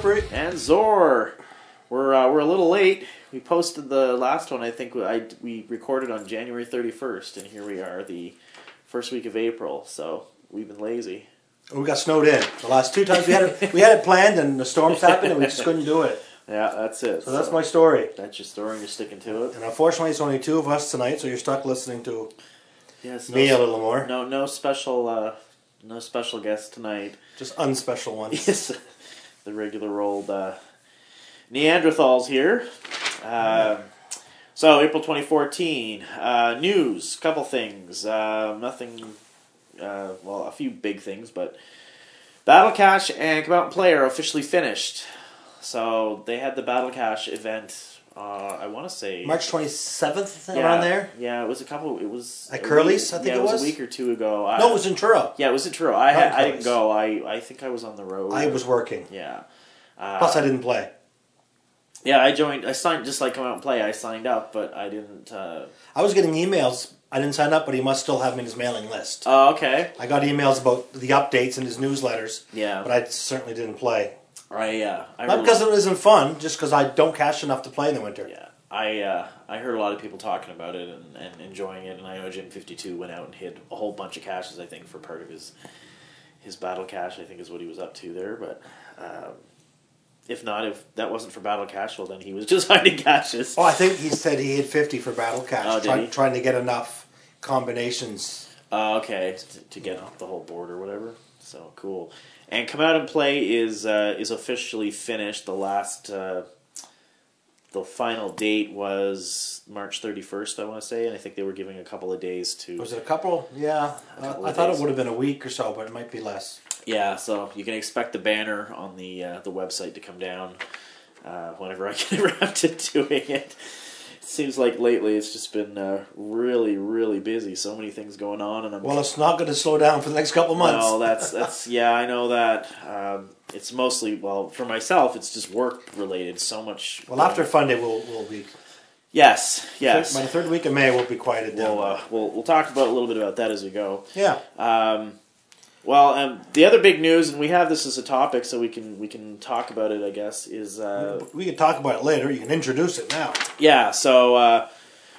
Slippery. and Zor. We're uh, we're a little late. We posted the last one. I think I we recorded on January thirty first, and here we are, the first week of April. So we've been lazy. We got snowed in. The last two times we had it, we had it planned, and the storms happened, and we just couldn't do it. Yeah, that's it. So that's my story. that's your story. and You're sticking to it. And unfortunately, it's only two of us tonight, so you're stuck listening to Yes. me a little more. no, no special, uh, no special guest tonight. Just unspecial ones. Yes, the regular old uh, Neanderthals here. Um, so April 2014 uh, news, couple things, uh, nothing. Uh, well, a few big things, but Battle Cache and Come Out and Play are officially finished. So they had the Battle Cache event. Uh, I want to say March 27th, yeah, around there. Yeah, it was a couple. It was At Curly's, week- I think yeah, it was? a week or two ago. I, No, it was in Truro. yeah, it was in Truro. I had, I didn't go. I I think I was on the road. I was working. Yeah. Uh, Plus, I didn't play. yeah, I joined. I signed just like come out and play. I signed up, but I didn't. Uh, I was getting emails. I didn't sign up, but he must still have me in his mailing list. oh, okay. I got emails about the updates in his newsletters, Yeah. but I certainly didn't play. I uh, I Not because it isn't fun, just because I don't cash enough to play in the winter. Yeah, I uh, I heard a lot of people talking about it and, and enjoying it, and I know Jim Fifty Two went out and hid a whole bunch of caches. I think for part of his his battle cache, I think is what he was up to there. But um, if not, if that wasn't for battle cache, well then he was just hiding caches. Oh, I think he said he hit 50 for Battle Cache, Oh, try- trying to get enough combinations. Uh, okay, to, to get off the whole board or whatever. So cool. And come out and play is uh, is officially finished. The last, uh, the final date was March thirty first. I want to say, and I think they were giving a couple of days to. Was it a couple? Yeah. A Uh, I thought days. it would have been a week or so, but it might be less. Yeah, so you can expect the banner on the uh, the website to come down uh, whenever I get around to doing it. Seems like lately it's just been uh, really, really busy. So many things going on, and I'm Well, it's not going to slow down for the next couple of months. No, that's that's yeah, I know that. Um, it's mostly well for myself. It's just work related. So much. well, after Fun Day, we'll, we'll be. yes, yes. By the third week of May, we'll be quieted down. We'll, uh, we'll we'll talk about a little bit about that as we go. yeah. Um, well, um, the other big news, and we have this as a topic, so we can we can talk about it. I guess is uh, we can talk about it later. You can introduce it now. yeah. So uh,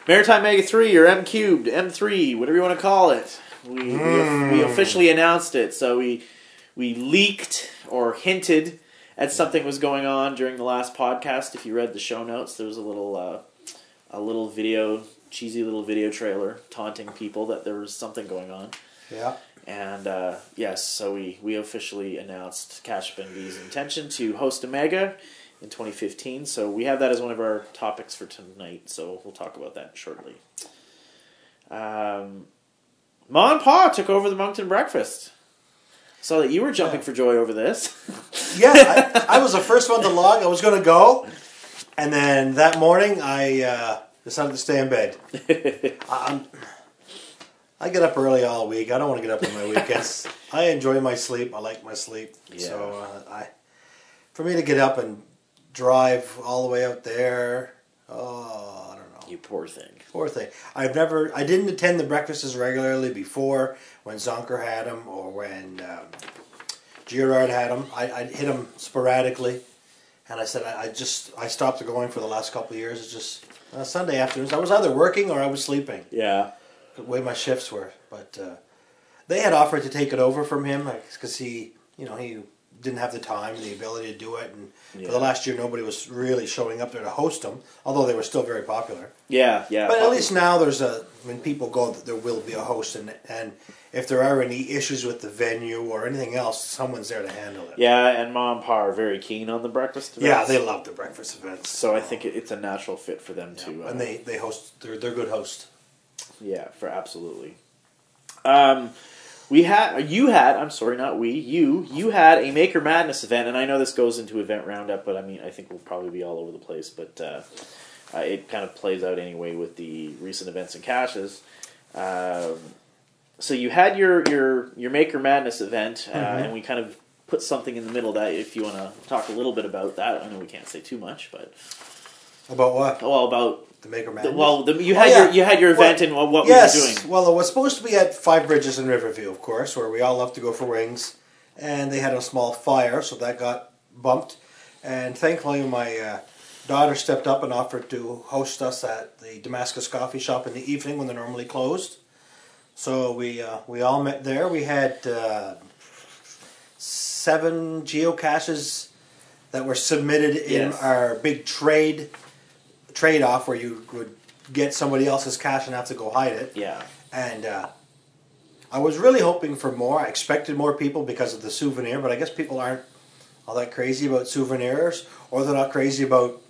Maritime Mega Three or M Cubed, M Three, whatever you want to call it. We, we we officially announced it. So we we leaked or hinted at something was going on during the last podcast. If you read the show notes, there was a little uh, a little video, cheesy little video trailer taunting people that there was something going on. Yeah. And uh, yes, so we, we officially announced Cash Bendy's intention to host a mega in 2015. So we have that as one of our topics for tonight. So we'll talk about that shortly. Um, Ma and Pa took over the Moncton Breakfast. Saw that you were jumping Yeah. for joy over this. Yeah, I, I was the first one to log. I was going to go, and then that morning I uh, decided to stay in bed. I- I'm, I get up early all week. I don't want to get up on my weekends. I enjoy my sleep. I like my sleep. Yeah. So uh, I, for me to get up and drive all the way out there, oh, I don't know. you poor thing. Poor thing. I've never. I didn't attend the breakfasts regularly before when Zonker had them or when um, Girard had them. I, I hit them sporadically, and I said I, I just I stopped going for the last couple of years. It's just uh, Sunday afternoons. I was either working or I was sleeping. Yeah. The way my shifts were, but uh, they had offered to take it over from him because he, you know, he didn't have the time and the ability to do it. And Yeah. for the last year, nobody was really showing up there to host them, although they were still very popular. Yeah, yeah. But at least now there's a when people go, there will be a host, and and if there are any issues with the venue or anything else, someone's there to handle it. Yeah, and mom and Pa are very keen on the breakfast. Yeah, they love the breakfast events. So I think it's a natural fit for them to. Uh, and they they host. They're they're good hosts. Yeah, for absolutely. Um, we had you had I'm sorry, not we you you had a Maker Madness event, and I know this goes into event roundup, but I mean I think we'll probably be all over the place, but uh, uh, it kind of plays out anyway with the recent events and caches. Um, so you had your your your Maker Madness event, uh, Mhm. and we kind of put something in the middle that if you want to talk a little bit about that, I know we can't say too much, but About what? well about The Maker the, well the, you Oh, had yeah. your you had your event and what, what yes. were you doing? Well, it was supposed to be at Five Bridges in Riverview, of course, where we all love to go for wings and they had a small fire, so that got bumped. And thankfully, my uh, daughter stepped up and offered to host us at the Damascus Coffee Shop in the evening when they're normally closed. So we uh, we all met there. We had uh, seven geocaches that were submitted in Yes. our big trade trade off, where you would get somebody else's cash and have to go hide it. Yeah. And uh, I was really hoping for more. I expected more people because of the souvenir, but I guess people aren't all that crazy about souvenirs, or they're not crazy about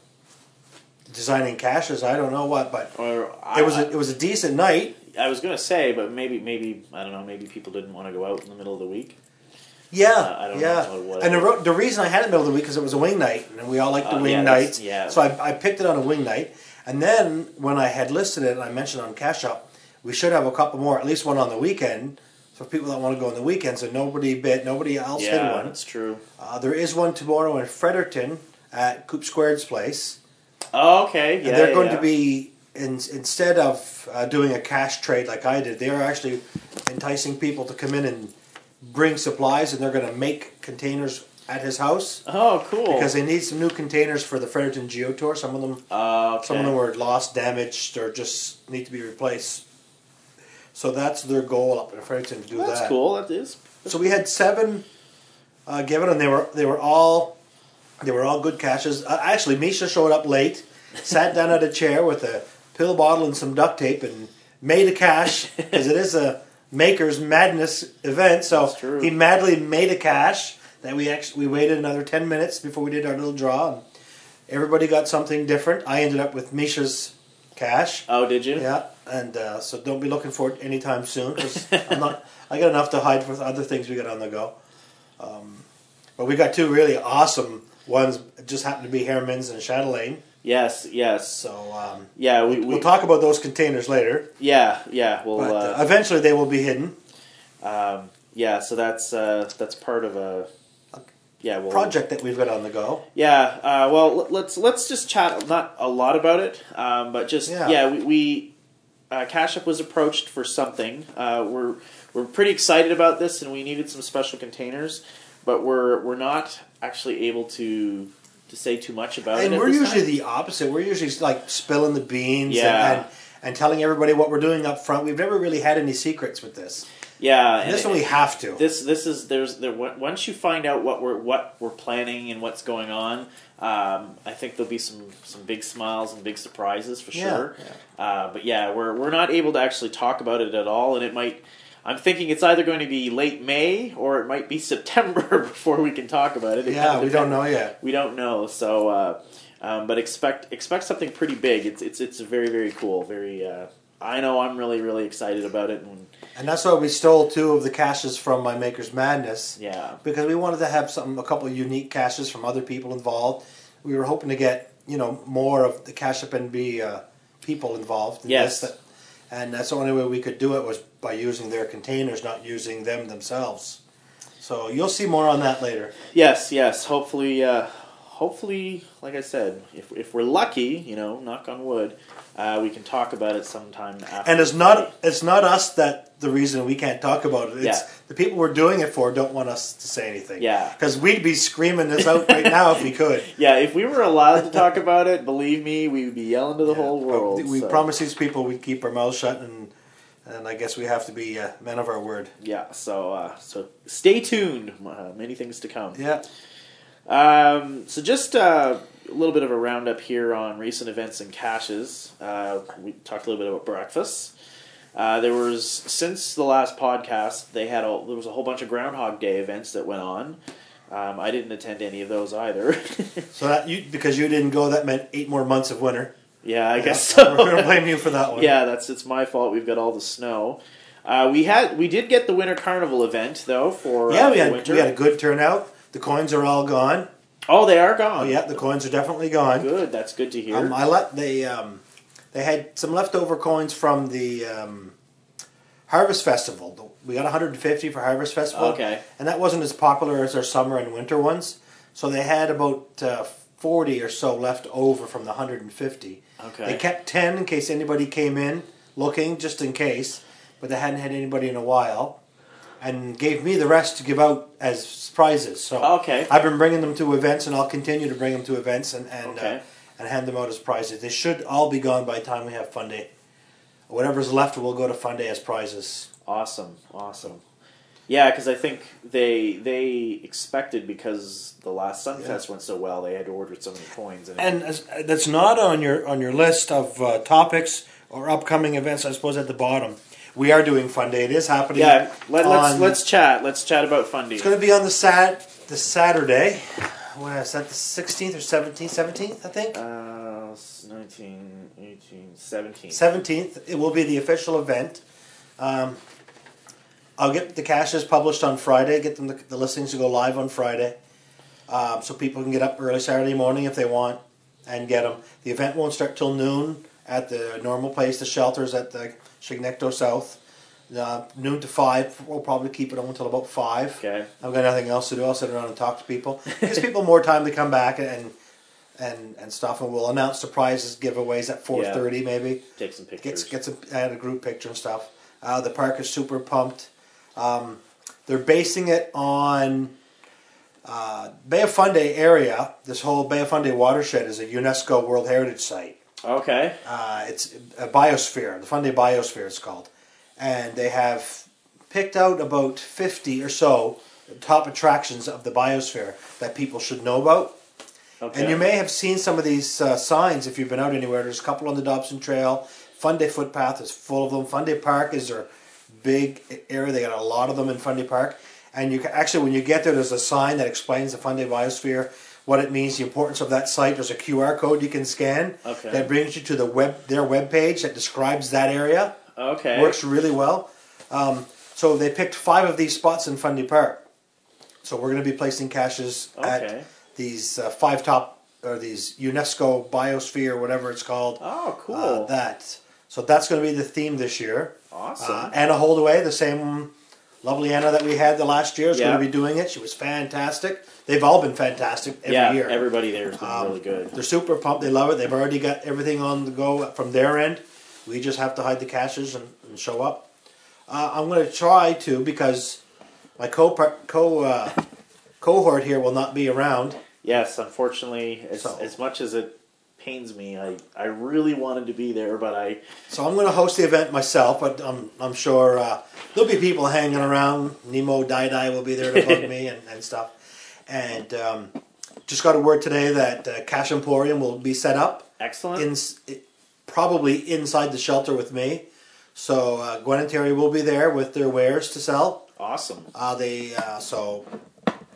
designing caches. I don't know what, but Or I, it was a, it was a decent night. I was gonna say, but maybe maybe I don't know. Maybe people didn't want to go out in the middle of the week. Yeah, Uh, I don't know yeah. and the, ro- the reason I had it middle of the week because it was a wing night, and we all like the Uh, wing yeah, nights. yeah. So I, I picked it on a wing night, and then when I had listed it, and I mentioned on Cache Up, we should have a couple more, at least one on the weekend, for people that want to go on the weekend. So nobody bit, nobody else hit Yeah, one. that's true. Uh, there is one tomorrow in Fredericton at Coop Squared's place. Oh, okay. And Yeah, they're going yeah. to be in, instead of uh, doing a cash trade like I did, they are actually enticing people to come in and bring supplies, and they're going to make containers at his house Oh, cool. because they need some new containers for the Fredericton Geo Tour. Some of them, uh, okay. some of them were lost, damaged, or just need to be replaced. So that's their goal up in Fredericton to do That's that. That's cool. That is. So we had seven uh, given, and they were they were all they were all good caches. Uh, actually, Misha showed up late, sat down at a chair with a pill bottle and some duct tape, and made a cache because it is a maker's madness event. So he madly made a cache that we actually we waited another ten minutes before we did our little draw. And everybody got something different. I ended up with Misha's cache. Oh, did you? Yeah, and uh, so don't be looking for it anytime soon because I'm not. I got enough to hide with other things we got on the go. Um, but we got two really awesome ones. Just happened to be Herman's and Chatelaine. Yes. Yes. So um, Yeah. We. we we'll talk about those containers later. Yeah. Yeah. Well. But uh, uh, eventually they will be hidden. Um, yeah, so that's uh, that's part of a yeah well, Project that we've got on the go. Yeah, uh, well let- let's let's just chat not a lot about it, um, but just Yeah. yeah, we, we uh, Cash App was approached for something. Uh, we're we're pretty excited about this, and we needed some special containers, but we're we're not actually able to to say too much about it. And we're usually time. the opposite. We're usually like spilling the beans Yeah. and, and, and telling everybody what we're doing up front. We've never really had any secrets with this. yeah, And this and- one we have to. this this is there's there once you find out what we're what we're planning and what's going on um, I think there'll be some some big smiles and big surprises for Yeah, sure Uh, but yeah we're we're not able to actually talk about it at all and it might I'm thinking it's either going to be late May or it might be September before we can talk about it, it yeah, we don't know yet. we don't know so uh, um, but expect expect something pretty big it's it's it's very very cool very uh, I know I'm really really excited about it and And that's why we stole two of the caches from my Maker's Madness. yeah because we wanted to have some a couple of unique caches from other people involved. We were hoping to get you know more of the cash up and be uh, people involved. In Yes. this. And that's the only way we could do it was by using their containers, not using them themselves. So you'll see more on that later. Yes, yes. Hopefully, uh, hopefully, like I said, if if we're lucky, you know, knock on wood, uh, we can talk about it sometime after. And it's not it's not us that the reason we can't talk about it. It's Yeah. the people we're doing it for don't want us to say anything. Yeah. because we'd be screaming this out right now if we could. Yeah, if we were allowed to talk about it, believe me, we would be yelling to the Yeah, whole world. We so, promise these people we'd keep our mouths shut, and and I guess we have to be uh, men of our word. Yeah, so uh, so stay tuned. Uh, many things to come. Yeah. Um, so just uh, a little bit of a roundup here on recent events and caches. Uh, we talked a little bit about breakfast. Uh, there was since the last podcast, they had a, there was a whole bunch of Groundhog Day events that went on. Um, I didn't attend any of those either. So that you because you didn't go, that meant eight more months of winter. yeah, I guess so. We're gonna blame you for that one. yeah, that's it's my fault. We've got all the snow. Uh, we had we did get the winter carnival event though for Yeah, uh, we had winter. we had a good turnout. The coins are all gone. oh, they are gone. Oh yeah, the coins are definitely gone. good. That's good to hear. Um, I let they um, they had some leftover coins from the um, Harvest Festival. We got 150 for Harvest Festival. Okay. And that wasn't as popular as our summer and winter ones. So they had about uh, 40 or so left over from the 150. Okay. They kept 10 in case anybody came in looking, just in case. But they hadn't had anybody in a while. And gave me the rest to give out as prizes. So Okay. I've been bringing them to events, and I'll continue to bring them to events and and, Okay. uh, and hand them out as prizes. They should all be gone by the time we have Fun Day. Whatever's left will go to Fun Day as prizes. Awesome, awesome. Yeah, because I think they they expected because the last Sunfest went so well, they had to order so many coins. And, And as, that's not on your on your list of uh, topics or upcoming events. I suppose at the bottom, we are doing Fun Day. It is happening. yeah, let, let's on- let's chat. Let's chat about Fundy. It's going to be on the sat the Saturday. When is that? The sixteenth or seventeenth? Seventeenth, I think. Uh, s- 19, 18, 17. Seventeenth. It will be the official event. Um, I'll get the caches published on Friday. Get them the, the listings to go live on Friday, um, so people can get up early Saturday morning if they want and get them. The event won't start till noon at the normal place. The shelters at the Chignecto South. Uh, noon to five. We'll probably keep it on until about five. Okay. I've got nothing else to do. I'll sit around and talk to people. Gives people more time to come back and and and stuff. And we'll announce the prizes, giveaways at four thirty maybe. Take some pictures. Get, gets a, add a group picture and stuff. Uh, the park is super pumped. Um, they're basing it on uh, Bay of Fundy area. This whole Bay of Fundy watershed is a UNESCO World Heritage Site. Okay. Uh, it's a biosphere, the Fundy Biosphere it's called. And they have picked out about 50 or so top attractions of the biosphere that people should know about. Okay. And you may have seen some of these uh, signs if you've been out anywhere. There's a couple on the Dobson Trail. Fundy Footpath is full of them. Fundy Park is their big area. They got a lot of them in Fundy Park. And you can, actually, when you get there, there's a sign that explains the Fundy Biosphere, what it means, the importance of that site. There's a QR code you can scan Okay. that brings you to the web their web page that describes that area. Okay. Works really well. Um, so they picked five of these spots in Fundy Park. So we're going to be placing caches Okay. at these uh, five top or these UNESCO Biosphere, whatever it's called. Oh, cool. Uh, that. So that's going to be the theme this year. awesome. Uh, Anna Holdaway, the same lovely Anna that we had the last year, is Yeah. going to be doing it. She was fantastic. They've all been fantastic every yeah, year. everybody there has been Um, really good. They're super pumped. They love it. They've already got everything on the go from their end. We just have to hide the caches and, and show up. Uh, I'm going to try to because my co co uh, cohort here will not be around. Yes, unfortunately, as, So- as much as it pains me, I, I really wanted to be there, but I So I'm going to host the event myself, but I'm, I'm sure uh, there'll be people hanging around. Nemo Dai Dai will be there to bug me and, and stuff. And um, just got a word today that uh, Cash Emporium will be set up excellent. in, probably inside the shelter with me. So uh, Gwen and Terry will be there with their wares to sell. awesome. Uh, they uh, so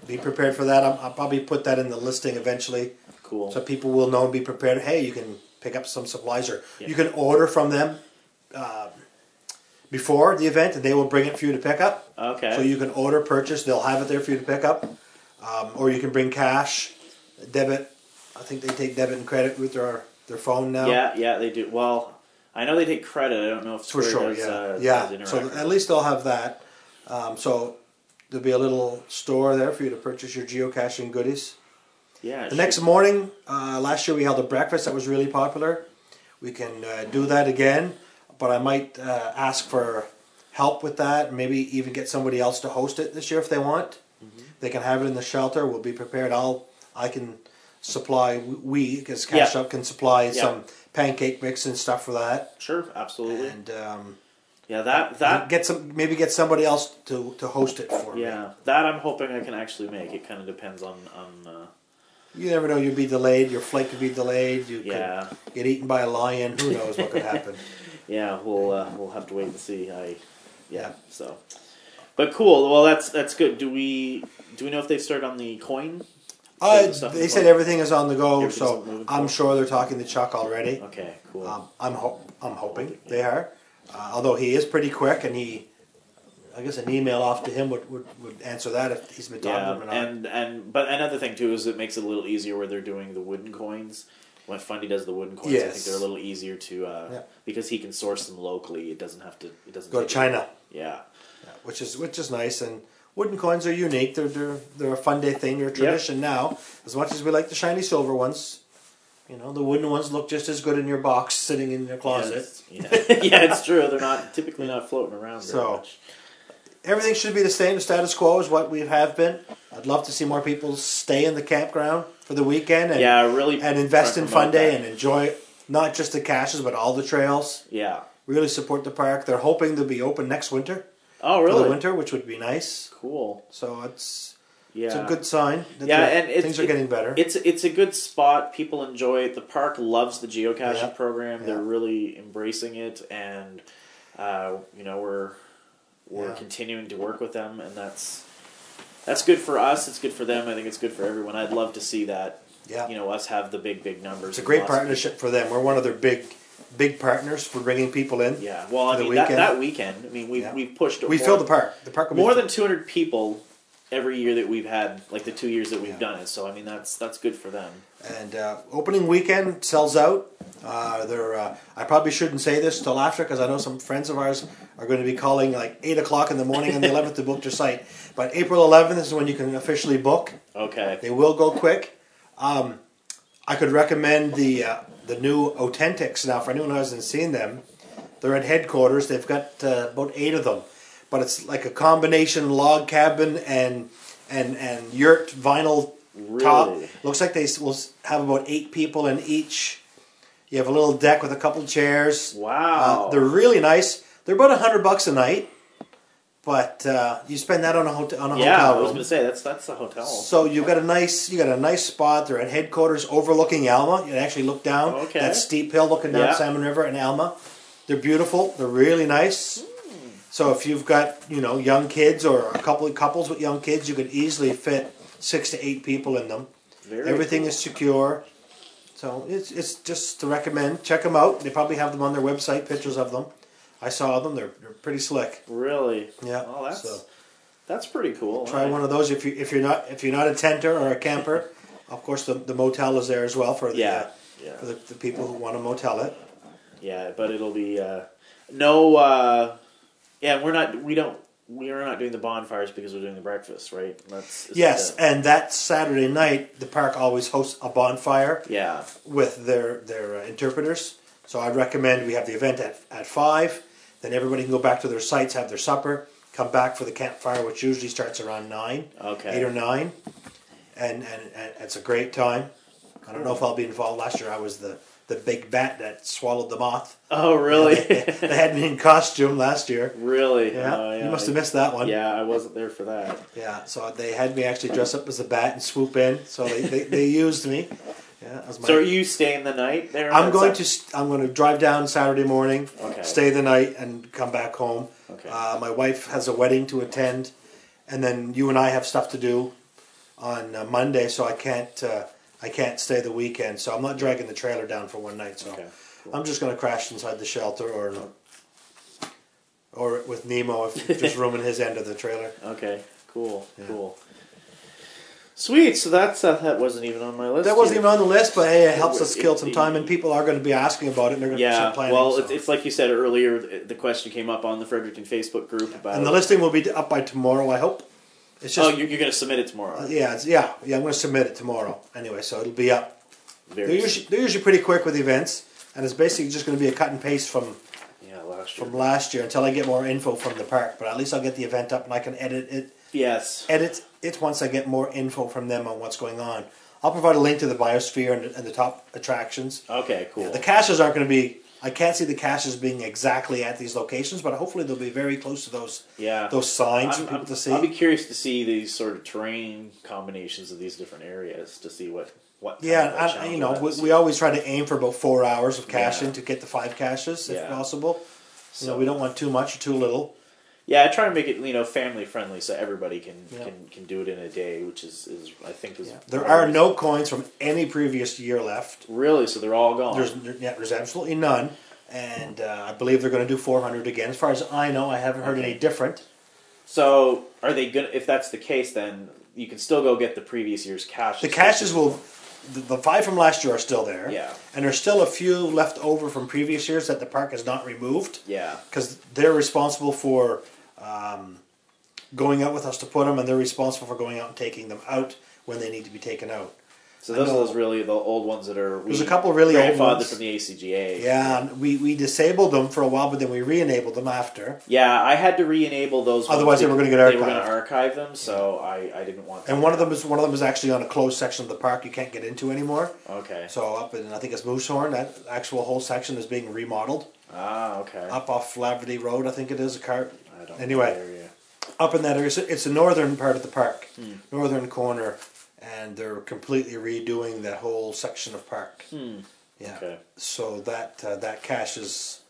be prepared for that. I'll, I'll probably put that in the listing eventually, Cool. so people will know and be prepared. Hey, you can pick up some supplies, or Yeah. you can order from them uh, before the event, and they will bring it for you to pick up. okay. So you can order, purchase. They'll have it there for you to pick up, um, or you can bring cash, debit. I think they take debit and credit with their their phone now. yeah, yeah, they do. Well, I know they take credit. I don't know if for sure. does, Yeah, uh, yeah. So at least they'll have that. Um, so there'll be a little store there for you to purchase your geocaching goodies. Yeah. The next morning, uh, last year we held a breakfast that was really popular. We can uh, do that again, but I might uh, ask for help with that. Maybe even get somebody else to host it this year if they want. Mm-hmm. They can have it in the shelter. We'll be prepared. I'll I can supply we because Cash Yeah. Up can supply Yeah. some pancake mix and stuff for that. Sure, absolutely. And um, yeah, that that get some maybe get somebody else to, to host it for me. yeah, that I'm hoping I can actually make. It kind of depends on on. Uh, You never know. You'd be delayed. Your flight could be delayed. You yeah, could get eaten by a lion. Who knows what could happen? yeah. We'll uh, we'll have to wait and see. I yeah. So, but cool. Well, that's that's good. Do we do we know if they start on the coin? Uh, they said everything is on the go, so I'm sure they're talking to Chuck already. Okay, cool. Um, I'm ho- I'm hoping they are. Uh, although he is pretty quick, and he, I guess an email off to him would, would, would answer that if he's been talking yeah, to him or not. and and but another thing too is it makes it a little easier where they're doing the wooden coins. When Fundy does the wooden coins, I think they're a little easier to uh, Yeah. because he can source them locally. It doesn't have to. It doesn't Go to China, Yeah, yeah, which is which is nice. And wooden coins are unique. They're they're they're a fun day thing. They're a tradition now. As much as we like the shiny silver ones, you know, the wooden ones look just as good in your box sitting in your closet. Yeah, it's, yeah. yeah, it's true. They're not typically not floating around So, much. Everything should be the same. The status quo is what we have been. I'd love to see more people stay in the campground for the weekend and yeah, really. and invest in Fun Day that. and enjoy not just the caches but all the trails. yeah. Really support the park. They're hoping to be open next winter Oh, for the really? winter, which would be nice. Cool. So it's Yeah. it's a good sign. that Yeah, and it's- things are it- getting better. It's it's a good spot. People enjoy it. The park loves the geocaching Yeah. program. They're really embracing it, and uh, you know we're we're Yeah. continuing to work with them, and that's that's good for us. It's good for them. I think it's good for everyone. I'd love to see that. yeah, You know, us have the big big numbers. it's a great partnership for them. We're one of their big big partners for bringing people in. Yeah. Well, I mean that, weekend. that weekend. I mean we've Yeah. we've pushed. We more, fill the park. The park more than two hundred people every year that we've had, like the two years that we've Yeah. done it. So I mean that's that's good for them. And uh, opening weekend sells out. Uh, they're, uh, I probably shouldn't say this till after because I know some friends of ours are going to be calling like eight o'clock in the morning on the 11th to book their site. But April 11th is when you can officially book. Okay. They will go quick. Um, I could recommend the uh, the new oTENTiks now for anyone who hasn't seen them. They're at headquarters. They've got uh, about eight of them, but it's like a combination log cabin and and and yurt vinyl top. Really? Looks like they will have about eight people in each. You have a little deck with a couple chairs. Wow. Uh, they're really nice. They're about a hundred bucks a night, but uh, you spend that on a hotel on a yeah, hotel I was going to say that's that's the hotel. So you've got a nice you got a nice spot. They're at headquarters overlooking Alma. You can actually look down Okay. that steep hill looking down Yeah. Salmon River and Alma. They're beautiful. They're really nice. So if you've got you know young kids or a couple of couples with young kids, you could easily fit six to eight people in them. Very Everything cool. is secure. So it's it's just to recommend. Check them out. They probably have them on their website. Pictures of them. I saw them. They're, they're pretty slick. really. Yeah. Well, that's so that's pretty cool. try one of those if you if you're not if you're not a tenter or a camper. Of course, the, the motel is there as well for the Yeah. uh, Yeah. for the, the people who want to motel it. Yeah, but it'll be uh, no. Uh, yeah, we're not. We don't. We are not doing the bonfires because we're doing the breakfast, right? That's Yes, that and that Saturday night, the park always hosts a bonfire yeah. with their their uh, interpreters. So I'd recommend we have the event at at five. Then everybody can go back to their sites, have their supper, come back for the campfire, which usually starts around nine, Okay. eight or nine, and, and and it's a great time. I don't know if I'll be involved. Last year, I was the the big bat that swallowed the moth. Oh, really? they had me in costume last year. really? Yeah, Oh, yeah. you must have missed that one. Yeah, I wasn't there for that. Yeah, so they had me actually dress up as a bat and swoop in. So they, they, they used me. Yeah, my. So, are you staying the night there? I'm going to I'm going to drive down Saturday morning, Okay. stay the night, and come back home. Okay. Uh, my wife has a wedding to attend, and then you and I have stuff to do on uh, Monday, so I can't uh, I can't stay the weekend. So I'm not dragging the trailer down for one night. So Okay. cool. I'm just going to crash inside the shelter or or with Nemo, if just rooming his end of the trailer. Okay. Cool. Yeah. Cool. Sweet. So that's uh, that wasn't even on my list. That wasn't even on the list, but hey, it helps It- us kill it- some time, and people are going to be asking about it. and They're going to Yeah, planning. well, so. it's, it's like you said earlier. The the question came up on the Fredericton Facebook group about. and the listing will be up by tomorrow. I hope. It's just oh, you're, you're going to submit it tomorrow. Uh, yeah, it's, yeah, yeah. I'm going to submit it tomorrow anyway, so it'll be up. They're usually they're usually pretty quick with events, and it's basically just going to be a cut and paste from yeah, last year. from last year until I get more info from the park. But at least I'll get the event up, and I can edit it yes. edit it once I get more info from them on what's going on. I'll provide a link to the biosphere and, and the top attractions. Okay. Cool. The caches aren't going to be. I can't see the caches being exactly at these locations, but hopefully they'll be very close to those yeah. those signs I'm- for people I'm- to see. I'll be curious to see these sort of terrain combinations of these different areas to see what what. Yeah, a you know, we, we always try to aim for about four hours of caching Yeah. to get the five caches if Yeah. possible. You know, So- we don't want too much or too little. Yeah, I try to make it you know family friendly so everybody can Yeah. can, can do it in a day, which is, is I think is There are no coins from any previous year left. really so they're all gone. There's yeah, there's absolutely none, and uh, I believe they're going to do 400 again. As far as I know, I haven't heard any different. so are they gonna? If that's the case, then you can still go get the previous year's cash. The caches will, the, the five from last year are still there. Yeah. and there's still a few left over from previous years that the park has not removed. Yeah. because they're responsible for um, going out with us to put them, and they're responsible for going out and taking them out when they need to be taken out. So those are those really the old ones that are. There's a couple really old ones. from the ACGA. Yeah, and we, we disabled them for a while, but then we re-enabled them after. Yeah, I had to re-enable those. ones Otherwise they were gonna get archived. They were going to archive them, so I, I didn't want. To And one of them is one of them is actually on a closed section of the park you can't get into anymore. Okay. So up in I think it's Moosehorn, that actual whole section is being remodeled. Ah, okay. Up off Laverty Road, I think it is a car. Don't Anyway. know area. Up in that area, so it's the northern part of the park, Hmm. northern corner, and they're completely redoing that whole section of park. Hmm. Yeah. Okay. So that uh, that cache is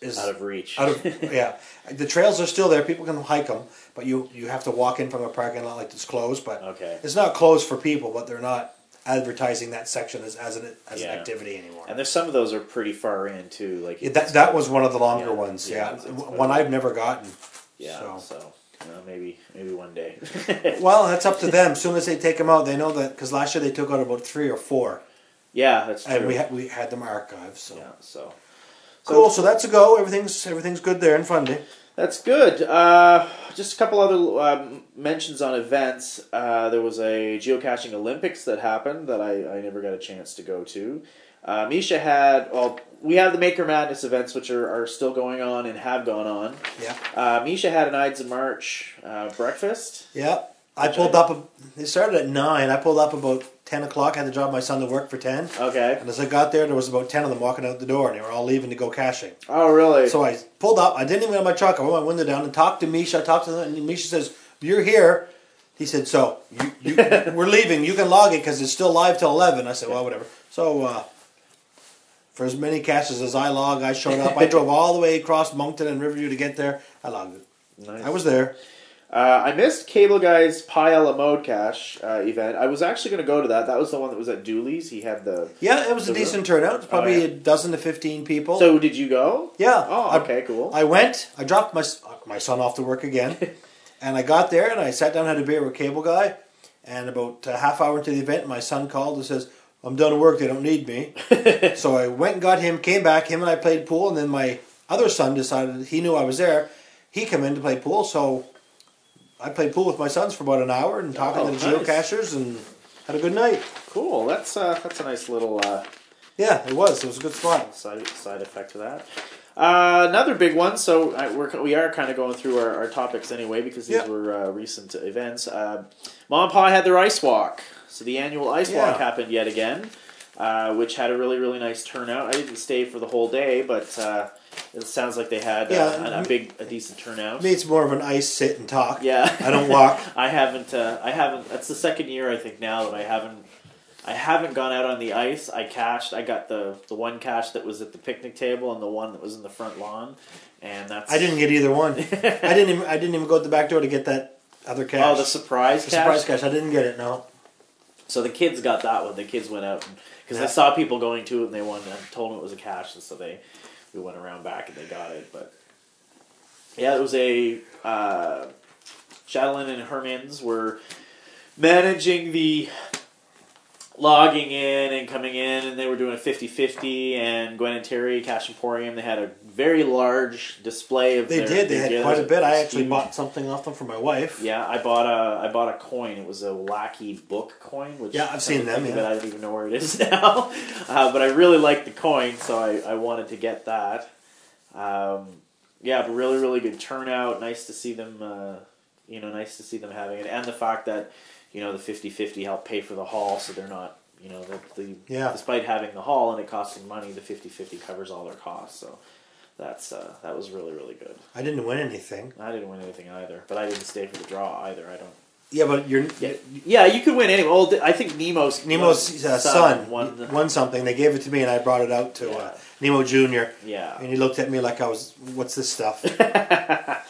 is Out of reach. out of yeah. The trails are still there. People can hike them, but you you have to walk in from a parking lot like it's closed. But Okay. it's not closed for people. But they're not advertising that section as as an as Yeah. an activity anymore. And there's some of those are pretty far in too. Like Yeah, that that was one of the longer Yeah, ones. yeah, Yeah, it's- it's one. I've never gotten. yeah. So. So, maybe maybe one day. Well, that's up to them. As soon as they take them out, they know that because last year they took out about three or four, yeah, that's true. and we had we had them archived. So yeah. So. cool. So that's a go. Everything's everything's good there in Fundy. That's good. Uh, just a couple other um, mentions on events. Uh, there was a geocaching Olympics that happened that I, I never got a chance to go to. Uh, Misha had, well, we have the Maker Madness events, which are, are still going on and have gone on. Yeah, Uh, Misha had an Ides of March uh, breakfast. yeah. I pulled up. A, they started at nine. I pulled up about ten o'clock. I had to drop my son to work for ten. Okay. And as I got there, there was about ten of them walking out the door, and they were all leaving to go cashing. Oh, really? So I pulled up. I didn't even have my truck. I rolled my window down and talked to Misha. I talked to them, and Misha says, "You're here." He said, "So you, you we're leaving. You can log it because it's still live till 11. I said, "Well, whatever." So uh, for as many caches as I log, I showed up. I drove all the way across Moncton and Riverview to get there. I logged it. Nice. I was there. Uh, I missed Cable Guy's Pi Ella Mode Cash uh, event. I was actually going to go to that. That was the one that was at Dooley's. He had the. Yeah, it was a decent turnout. It's probably Oh, yeah. a dozen to fifteen people. So did you go? yeah. Oh, okay, cool. I went. I dropped my my son off to work again, and I got there and I sat down had a beer with Cable Guy, and about a half hour into the event, my son called and says, "I'm done with work. They don't need me." so I went and got him. Came back. Him and I played pool, and then my other son decided he knew I was there. He came in to play pool, so I played pool with my sons for about an hour and talking Oh, to the nice. geocachers and had a good night. cool. That's uh, that's a nice little uh, Yeah, it was. It was a good spot. side side effect to that. Uh, another big one. So I, we're we are kind of going through our, our topics anyway because these Yeah. were uh, recent events. Uh, Mom and Pa had their ice walk. So the annual ice walk happened yet again, uh, which had a really really nice turnout. I didn't stay for the whole day, but uh, it sounds like they had Yeah, uh, a, a big a decent turnout. Me, it's more of an ice sit and talk. Yeah, I don't walk. I haven't. Uh, I haven't. That's the second year I think now that I haven't. I haven't gone out on the ice. I cached. I got the the one cache that was at the picnic table and the one that was in the front lawn, and that's. I didn't get either one. I didn't even I didn't even go out the back door to get that other cash. Oh, the surprise The cache. surprise cash. I didn't get it. No. So the kids got that one. The kids went out because Yeah. they saw people going to it and they wanted. I told them it was a cache, and so they we went around back and they got it. But yeah, it was a uh, Shadowland and Hermans were managing the logging in and coming in, and they were doing a 50-50, and Gwen and Terry Cash Emporium, they had a very large display of They their- did. They had quite a bit. I actually bought something off them for my wife. Yeah, I bought a I bought a coin. It was a Lackey book coin. Which Yeah, I've seen them, yeah. it, I don't even know where it is now. uh, but I really liked the coin, so I, I wanted to get that. Um, yeah, but really really good turnout. Nice to see them. Uh, you know, nice to see them having it, and the fact that you know the 50-50 helped pay for the hall, so they're not. You know, the, the Yeah. despite having the hall and it costing money, the 50-50 covers all their costs. So that's uh, that was really really good. I didn't win anything. I didn't win anything either, but I didn't stay for the draw either. I don't. Yeah, but your Yeah, yeah, you could win anyway. Well, I think Nemo's Nemo's uh, son won. won, something. They gave it to me, and I brought it out to Yeah. uh, Nemo Junior. Yeah. And he looked at me like I was, "What's this stuff?"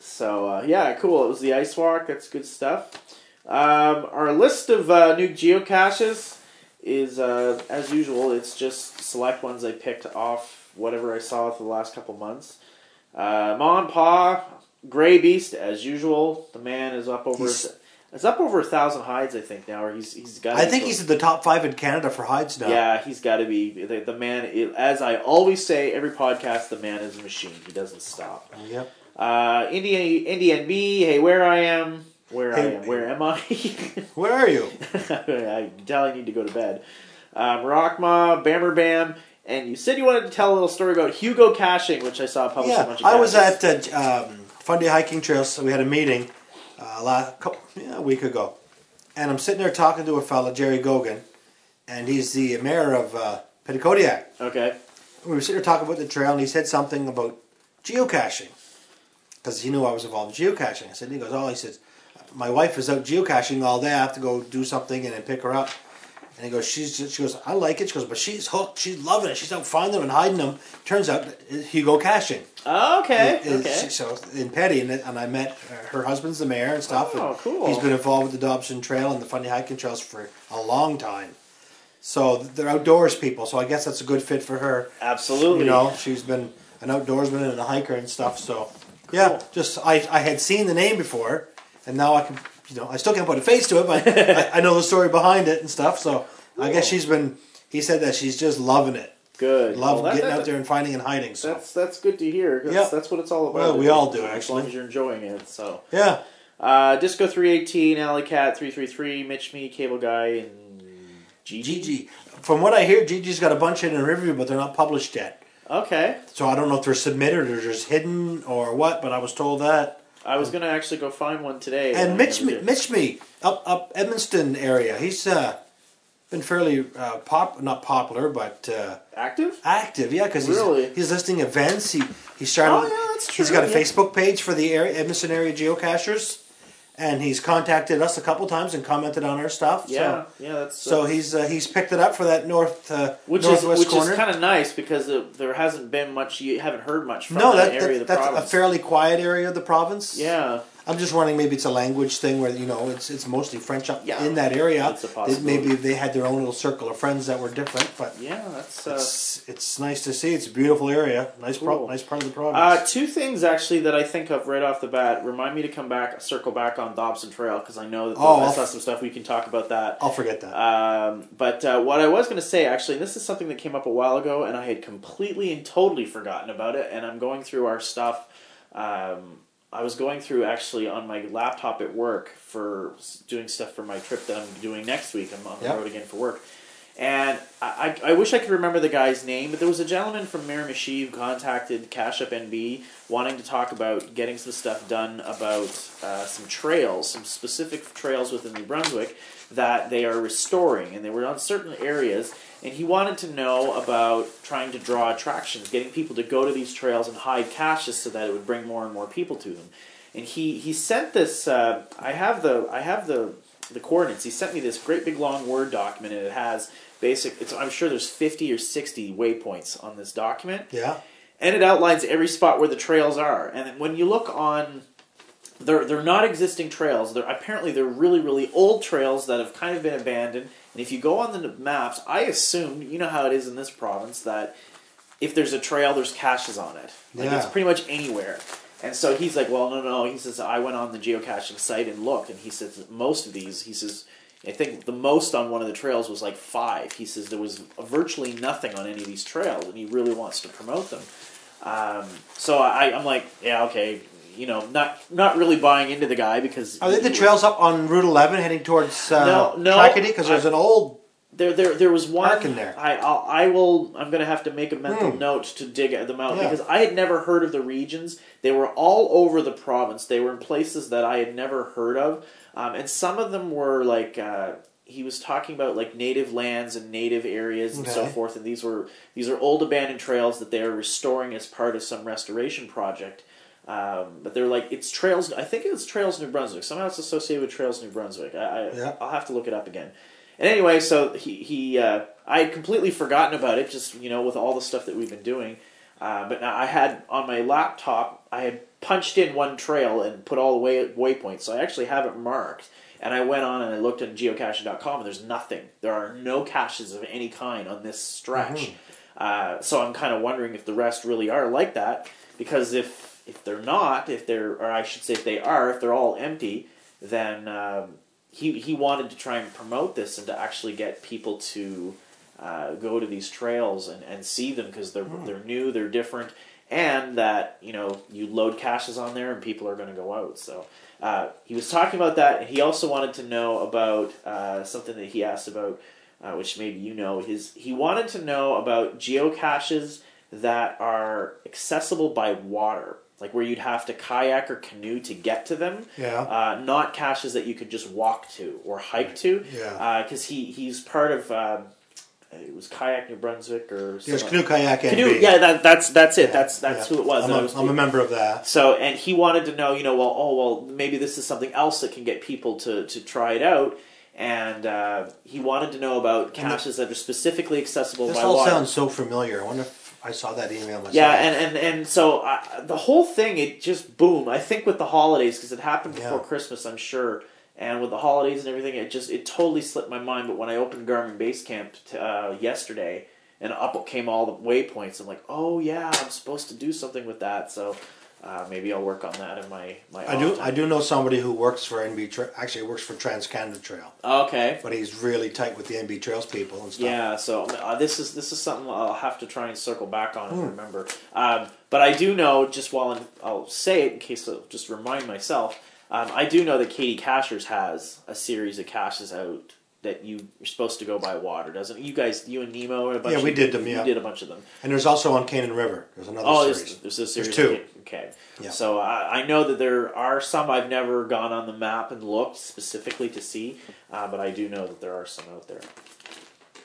so uh, yeah, cool. It was the ice walk. That's good stuff. Um, our list of uh, new geocaches is, uh, as usual, it's just select ones I picked off whatever I saw for the last couple months. Uh, Ma and Pa, Gray Beast, as usual. The man is up over. He's- it's up over a thousand hides, I think now, or he's he's got. I think he's in the top five in Canada for hides now. Yeah, he's got to be the, the man. As I always say, every podcast, the man is a machine. He doesn't stop. Yep. Uh, Indian Indian B, hey, where I am. Where Hey, I am. Where am I? Where are you? I tell I need to go to bed. Um, Rockma, Bammer Bam, and you said you wanted to tell a little story about Hugo caching, which I saw published a Yeah, bunch of I was at uh, um, Fundy Hiking Trails. So we had a meeting uh, last couple, yeah, a week ago, and I'm sitting there talking to a fella, Jerry Gogan, and he's the mayor of uh, Petitcodiac. Okay. We were sitting there talking about the trail, and he said something about geocaching because he knew I was involved in geocaching. I said, he goes, oh, he says, my wife is out geocaching all day. I have to go do something and then pick her up. And he goes, she's just, she goes, I like it. She goes, but she's hooked. She's loving it. She's out finding them and hiding them. Turns out Hugo caching. Oh, okay. Is- Okay. So in Petty, and, and I met her husband's the mayor and stuff. Oh, and cool. He's been involved with the Dobson Trail and the Fundy Hiking Trails for a long time. So they're outdoors people. So I guess that's a good fit for her. Absolutely. You know, she's been an outdoorsman and a hiker and stuff. So yeah, just I, I had seen the name before, and now I can you know I still can't put a face to it, but I, I know the story behind it and stuff. So I guess she's been. He said that she's just loving it, Good. love Well, that- getting that- out there and finding and hiding. So That's that's good to hear. That's, Yeah. that's what it's all about. Well, we all do, actually. As long as you're enjoying it. So, yeah, uh, Disco three eighteen, Alley Cat three three three, Mitch Me, Cable Guy, and Gigi. Gigi. From what I hear, Gigi's got a bunch in a review, but they're not published yet. Okay. So I don't know if they're submitted or just hidden or what. But I was told that. I was gonna actually go find one today. And Mitch, me. Mitch, me up up Edmundston area. He's uh, been fairly uh, pop, not popular, but uh, active. active. Yeah, because Really? he's, he's listing events. He he started. Oh, yeah, that's He's true, got a yeah. Facebook page for the area, Edmundston area geocachers, and he's contacted us a couple times and commented on our stuff. Yeah, So, yeah, that's so he's uh, he's picked it up for that north uh, which is which corner. is kind of nice because it, there hasn't been much. You haven't heard much from no, that, that, area that of the that's province. a fairly quiet area of the province. yeah, I'm just wondering, maybe it's a language thing where you know it's it's mostly French up Yeah, in that area. it's a They- maybe they had their own little circle of friends that were different, but yeah, that's. Uh, it's it's nice to see. It's a beautiful area, nice pro- nice part of the Uh, province. two things actually that I think of right off the bat remind me to come back, circle back on Dobson Trail because I know that Oh, I saw some stuff we can talk about that. I'll forget that. Um, but uh, what I was going to say, actually, and this is something that came up a while ago, and I had completely and totally forgotten about it. And I'm going through our stuff. Um, I was going through actually on my laptop at work for doing stuff for my trip that I'm doing next week. I'm on the Yep. road again for work. And I, I, I wish I could remember the guy's name, but there was a gentleman from Miramichi who contacted Cache Up NB wanting to talk about getting some stuff done about uh, some trails, some specific trails within New Brunswick that they are restoring, and they were on certain areas. And he wanted to know about trying to draw attractions, getting people to go to these trails and hide caches so that it would bring more and more people to them. And he, he sent this. Uh, I have the I have the the coordinates. He sent me this great big long Word document, and it has basic. It's, I'm sure there's 50 or 60 waypoints on this document, yeah, and it outlines every spot where the trails are. And when you look on, they're they're not existing trails. They're apparently they're really really old trails that have kind of been abandoned. And if you go on the maps, I assume you know how it is in this province that if there's a trail, there's caches on it. Like Yeah. it's pretty much anywhere. And so he's like, well, no, no. He says I went on the geocaching site and looked, and he says most of these. He says I think the most on one of the trails was like five. He says there was virtually nothing on any of these trails, and he really wants to promote them. Um, so I, I'm like, yeah, okay, you know, not not really buying into the guy because are they the trails up on Route 11 heading towards uh, No, no? Because there's an old. There, there, there was one. Park in there. I, I'll, I will. I'm going to have to make a mental Hmm. note to dig them out Yeah. because I had never heard of the regions. They were all over the province. They were in places that I had never heard of, um, and some of them were like uh, he was talking about like native lands and native areas and so forth. And these were these are old abandoned trails that they are restoring as part of some restoration project. Um, but they're like it's trails. I think it's Trails New Brunswick. Somehow it's associated with Trails New Brunswick. I, I Yeah. I'll have to look it up again. And anyway, so he he uh, I had completely forgotten about it. Just you know, with all the stuff that we've been doing. Uh, but now I had on my laptop, I had punched in one trail and put all the way waypoints. So I actually have it marked. And I went on and I looked at geocaching.com and there's nothing. There are no caches of any kind on this stretch. Uh, so I'm kind of wondering if the rest really are like that. Because if if they're not, if they're, or I should say, if they are, if they're all empty, then um, he he wanted to try and promote this and to actually get people to uh, go to these trails and, and see them because they're they're new, they're different, and that you know you load caches on there and people are going to go out. So uh, he was talking about that, and he also wanted to know about uh, something that he asked about, uh, which maybe you know. His he wanted to know about geocaches that are accessible by water, like where you'd have to kayak or canoe to get to them. Yeah. Uh, not caches that you could just walk to or hike to. Yeah. Because he he's part of. Um, it was kayak New Brunswick or some- canoe kayak NB. Canoe, yeah, that, that's that's it. That's that's Yeah. who it was. I'm a, was I'm a member of that. so, and he wanted to know, you know, well, oh, well, maybe this is something else that can get people to, to try it out. And uh, he wanted to know about caches that are specifically accessible This by all water. sounds so familiar. I wonder if I saw that email myself. yeah, and, and, and so uh, the whole thing, it just boom. I think with the holidays, because it happened before Yeah. Christmas, I'm sure. And with the holidays and everything, it just it totally slipped my mind. But when I opened Garmin Basecamp t- uh, yesterday, and up came all the waypoints, I'm like, oh yeah, I'm supposed to do something with that. So uh, maybe I'll work on that in my my. I do. time. I do know somebody who works for NB. Tra- actually, works for Trans Canada Trail, Okay. but he's really tight with the NB Trails people and stuff. Yeah, so uh, this is this is something I'll have to try and circle back on and Hmm. remember. Um, but I do know, just while I'm, I'll say it in case I'll just remind myself, um, I do know that Katie Cashers has a series of caches out that you, you're supposed to go by water, doesn't it? You guys, you and Nemo, a bunch Yeah, we of- did them, yeah. did a bunch of them. And there's also on Canaan River. There's another Oh, series. there's a series. two. Okay. Yeah. So I, I know that there are some I've never gone on the map and looked specifically to see, uh, but I do know that there are some out there.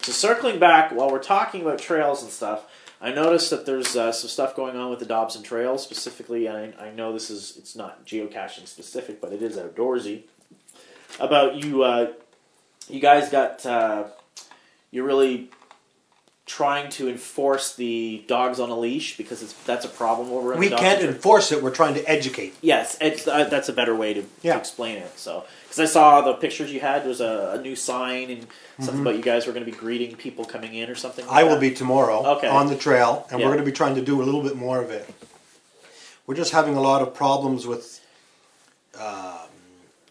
So circling back, while we're talking about trails and stuff, I noticed that there's uh, some stuff going on with the Dobson Trail specifically. And I, I know this is it's not geocaching specific, but it is outdoorsy. About you, uh, you guys got uh, you're really trying to enforce the dogs on a leash because it's that's a problem over in we can't enforce it. We're trying to educate. Yes, it's, uh, that's a better way to, Yeah. to explain it. So, because I saw the pictures you had, there was a, a new sign and something about you guys were going to be greeting people coming in or something. Like Mm-hmm. I will that. be tomorrow Okay. on the trail, and Yeah. we're going to be trying to do a little bit more of it. We're just having a lot of problems with. Um,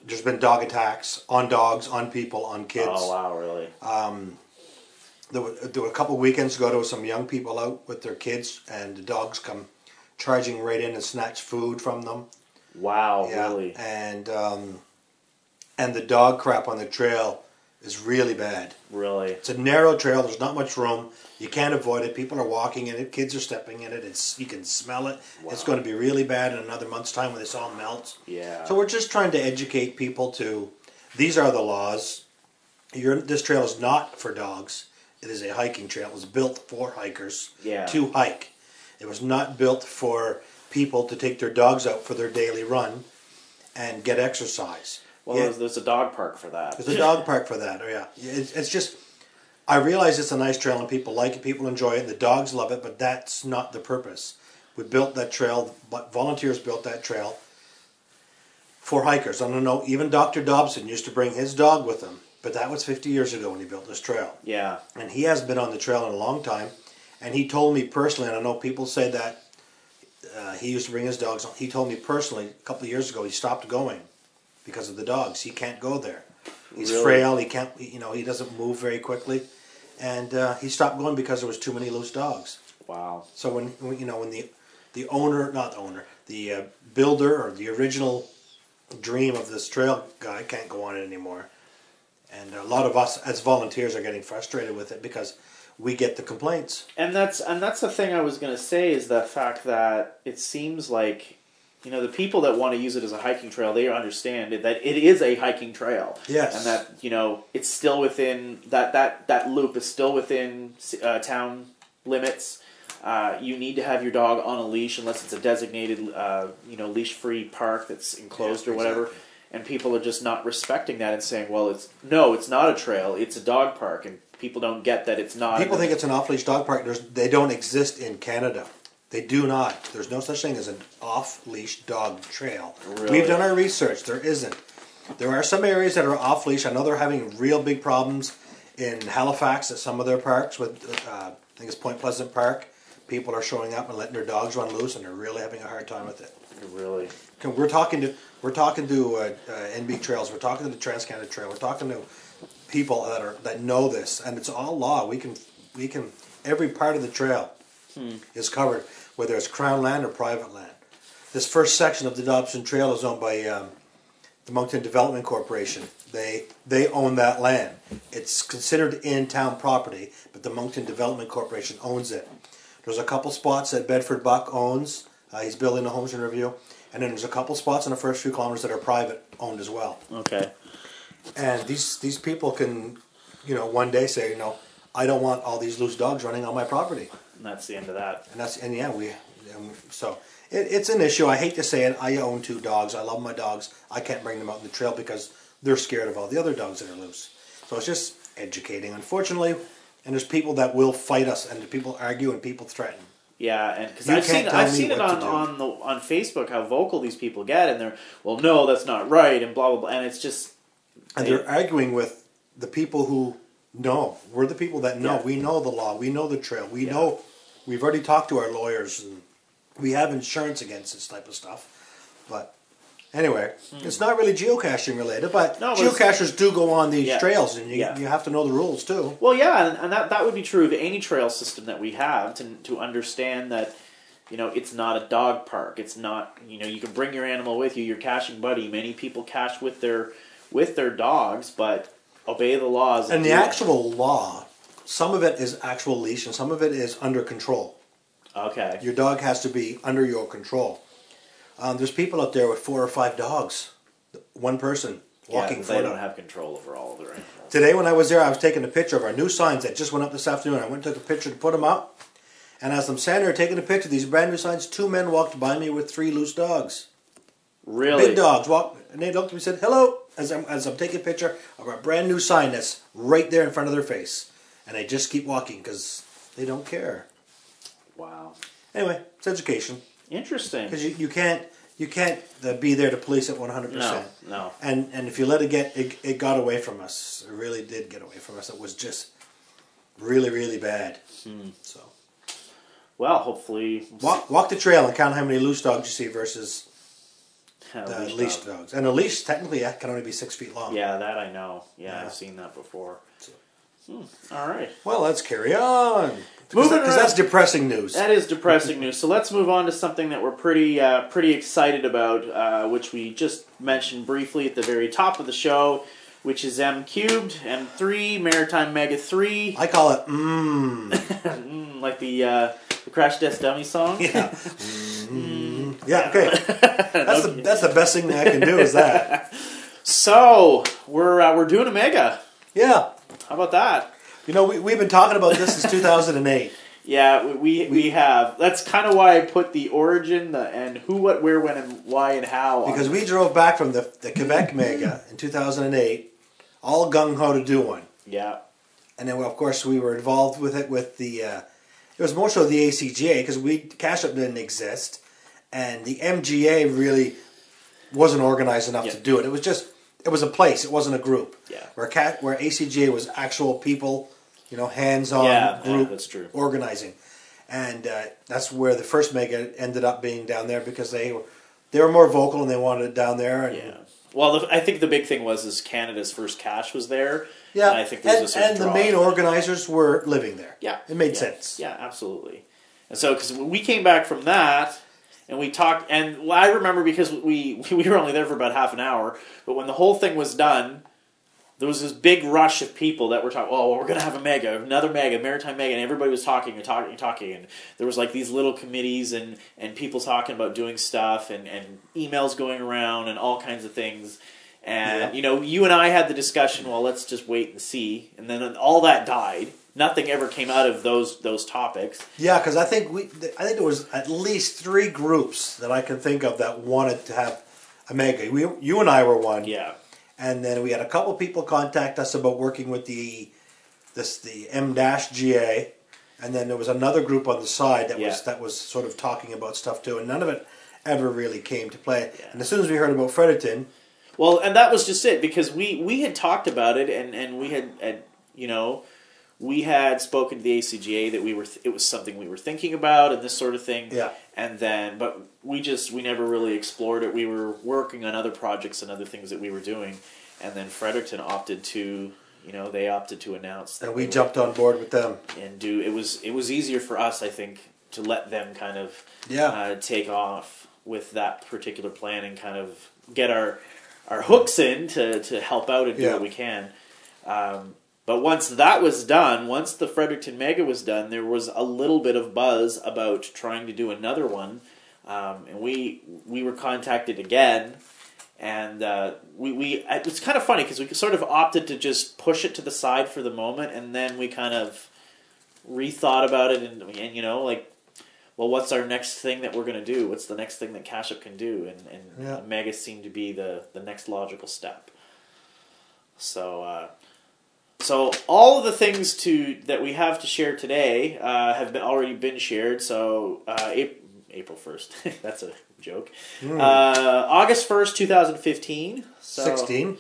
there's been dog attacks on dogs, on people, on kids. Oh wow, really? There were, there were a couple of weekends ago. There were some young people out with their kids, and the dogs come charging right in and snatch food from them. Wow, Yeah, really? and um, and the dog crap on the trail is really bad. Really? It's a narrow trail. There's not much room. You can't avoid it. People are walking in it. Kids are stepping in it. It's you can smell it. It's going to be really bad in another month's time when this all melts. Yeah. So we're just trying to educate people to these are the laws. You're, this trail is not for dogs. It is a hiking trail. It was built for hikers Yeah. to hike. It was not built for people to take their dogs out for their daily run and get exercise. well, Yeah. there's, there's a dog park for that. There's a dog park for that. Oh yeah, it's, it's just. I realize it's a nice trail and people like it, people enjoy it, and the dogs love it, but that's not the purpose. We built that trail, but volunteers built that trail for hikers. I don't know. Even Dr. Dobson used to bring his dog with him, but that was 50 years ago when he built this trail, yeah. and he hasn't been on the trail in a long time. And he told me personally, and I know people say that uh, he used to bring his dogs. He told me personally a couple of years ago he stopped going because of the dogs. He can't go there. He's Really? frail. He can't. You know, he doesn't move very quickly, and uh, he stopped going because there was too many loose dogs. Wow. So when, when you know when the the owner, not the owner, the uh, builder or the original dream of this trail guy can't go on it anymore, and a lot of us as volunteers are getting frustrated with it because we get the complaints. And that's and that's the thing I was going to say is the fact that it seems like you know the people that want to use it as a hiking trail they understand that it is a hiking trail. Yes. And that you know it's still within that that that loop is still within uh, town limits. Uh, you need to have your dog on a leash unless it's a designated uh, you know leash free park that's enclosed Yeah, or whatever. exactly. And people are just not respecting that and saying, "Well, it's no, it's not a trail; it's a dog park." And people don't get that it's not. People think it's an off-leash dog park. There's, they don't exist in Canada. They do not. There's no such thing as an off-leash dog trail. Really? We've done our research. There isn't. There are some areas that are off-leash. I know they're having real big problems in Halifax at some of their parks. With uh, I think it's Point Pleasant Park. People are showing up and letting their dogs run loose, and they're really having a hard time with it. Really. We're talking to we're talking to uh, uh, NB Trails. We're talking to the Trans Canada Trail. We're talking to people that are that know this, and it's all law. We can we can every part of the trail is covered. whether it's crown land or private land. This first section of the Dobson Trail is owned by um, the Moncton Development Corporation. They they own that land. It's considered in town property, but the Moncton Development Corporation owns it. There's a couple spots that Bedford Buck owns. Uh, he's building a homes in review, and then there's a couple spots in the first few kilometers that are private owned as well. Okay. And these these people can, you know, one day say, you know, I don't want all these loose dogs running on my property, And that's the end of that. and that's and yeah, we um, so it, it's an issue. I hate to say it. I own two dogs. I love my dogs. I can't bring them out in the trail because they're scared of all the other dogs that are loose. So it's just educating, unfortunately. And there's people that will fight us, and people argue, and people threaten. Yeah, and because I've seen I've seen it on on the on Facebook how vocal these people get, and they're well, no, that's not right, and blah blah blah, and it's just And they- they're arguing with the people who know. We're the people that know. Yeah. We know the law. We know the trail. We Yeah. know. We've already talked to our lawyers, and we have insurance against this type of stuff. But anyway, it's not really geocaching related. But Hmm. No, geocachers do go on these Yeah. trails, and you, Yeah. you have to know the rules too. Well, yeah, and, and that that would be true of any trail system that we have to to understand that you know it's not a dog park. It's not you know you can bring your animal with you. Your caching buddy. Many people cache with their with their dogs, but obey the laws. And the actual law, some of it is actual leash, and some of it is under control. okay. Your dog has to be under your control. Um, there's people out there with four or five dogs, one person walking yeah, they don't have control over all of their animals. Today, when I was there, I was taking a picture of our new signs that just went up this afternoon. I went and took a picture to put them up. And as I'm standing there taking a picture of these brand new signs, two men walked by me with three loose dogs. Really? Big dogs. Walked, and they looked at me and said, hello, as I'm, as I'm taking a picture of our brand new sign that's right there in front of their face. And they just keep walking because they don't care. Wow. Anyway, it's education. Interesting. Because you, you can't, you can't uh, be there to police it 100%. No, no. And and if you let it get it, it got away from us. It really did get away from us. It was just really really bad. Hmm. So Well, hopefully. walk walk the trail and count how many loose dogs you see versus Yeah, the leash leashed dog. dogs. And a leash technically can only be six feet long. Yeah, that I know. Yeah, Yeah. I've seen that before. So- Hmm. All right. Well, let's carry on. Because around. that's depressing news. That is depressing news. So let's move on to something that we're pretty uh, pretty excited about, uh, which we just mentioned briefly at the very top of the show, which is M cubed, M three, Maritime Mega three, I call it mmm. Mm, like the uh, the Crash Test Dummy song. yeah. Mm. Yeah. Okay. That's the that's the best thing that I can do is that. So we're uh, we're doing a mega. Yeah. How about that? You know we we've been talking about this since 2008. Yeah, we we, we have. That's kind of why I put the origin, the and who, what, where, when, and why, and how. Because we drove back from the, the Quebec Mega in 2008, all gung ho to do one. yeah, And then, of course, we were involved with it with the, uh, it was more so the ACGA because we, Cache Up didn't exist. And the MGA really wasn't organized enough Yeah. to do it. It was just, it was a place, it wasn't a group. Yeah. Where, Ca- where ACGA was actual people, you know, hands on Yeah, yeah, group that's true. organizing. And uh, that's where the first mega ended up being down there because they were, they were more vocal and they wanted it down there. And, yeah. Well, the, I think the big thing was is Canada's first cache was there. Yeah, and I think there was and, and the main organizers were living there. Yeah, it made yeah, sense. Yeah, absolutely. And so, because we came back from that, and we talked, and well, I remember because we we were only there for about half an hour, but when the whole thing was done, there was this big rush of people that were talking. Oh, well, we're gonna have a mega, another mega, maritime mega, and everybody was talking and talking and talking, and there was like these little committees and and people talking about doing stuff and and emails going around and all kinds of things. And Yeah. you know, you and I had the discussion. Well, let's just wait and see. And then all that died. Nothing ever came out of those those topics. Yeah, because I think we, I think there was at least three groups that I can think of that wanted to have a mega. We, you and I were one. Yeah, and then we had a couple people contact us about working with the this the M dash GA, and then there was another group on the side that Yeah. was that was sort of talking about stuff too, and none of it ever really came to play. Yeah. And as soon as we heard about Fredericton, Well, and that was just it because we we had talked about it and and we had, had you know we had spoken to the ACGA that we were th- it was something we were thinking about and this sort of thing. Yeah. And then, but we just we never really explored it. We were working on other projects and other things that we were doing, and then Fredericton opted to. You know, they opted to announce that and we jumped on board with them. and do it was it was easier for us, I think, to let them kind of Yeah. uh, take off with that particular plan and kind of get our our hooks in to, to help out and do Yeah. what we can. Um, but once that was done, once the Fredericton Mega was done, there was a little bit of buzz about trying to do another one, um, and we we were contacted again, and uh, we we it was kind of funny because we sort of opted to just push it to the side for the moment, and then we kind of rethought about it, and, and you know like. Well, what's our next thing that we're going to do? What's the next thing that Cache Up can do? And, and Yeah. Mega seemed to be the, the next logical step. So, uh, so all of the things to that we have to share today uh, have been, already been shared. So uh, April, April first, that's a joke. Hmm. Uh, August first, two thousand fifteen. So, 16.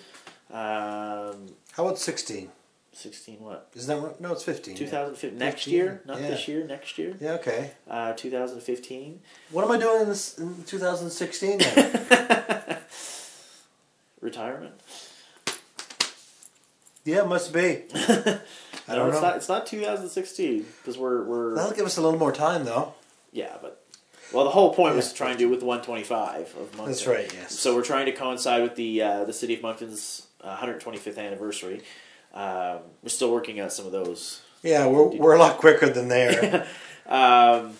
Um, How about 16? Sixteen. What? Isn't that right? No, it's 15. Two thousand fifteen. Next 15, year, not yeah. this year. Next year. Yeah, okay. Uh, two thousand fifteen. What am I doing in, this, in 2016 then? Retirement. Yeah, it must be. I don't it's know. not. It's not 2016 because we're we're That'll give us a little more time, though. yeah, but well, the whole point was Yeah. to try and do it with 125 of Moncton. That's right, yes. So we're trying to coincide with the uh, the city of Moncton's uh, 125th anniversary. Um, we're still working out some of those. Yeah, we're, we're a lot quicker than there. Um,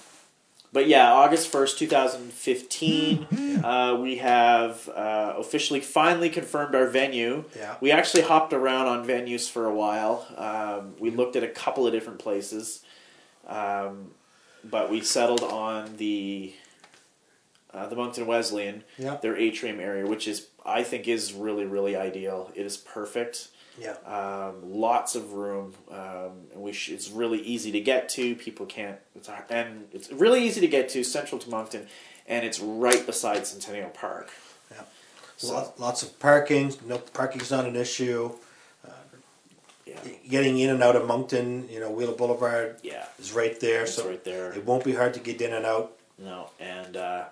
but yeah, August 1st, 2015, uh, we have uh, officially finally confirmed our venue. Yeah. We actually hopped around on venues for a while. Um, we looked at a couple of different places, um, but we settled on the uh, the Moncton Wesleyan, Yeah. their atrium area, which is I think is really really ideal. It is perfect. Yeah. Um, lots of room, um, and we sh- it's really easy to get to. People can't, it's, a- and it's really easy to get to, central to Moncton, and it's right beside Centennial Park. Yeah. So- Lot, lots of parking. No parking's not an issue. Yeah, Getting in and out of Moncton, you know, Wheeler Boulevard yeah, is right there, it's so right there. it won't be hard to get in and out. No, and uh,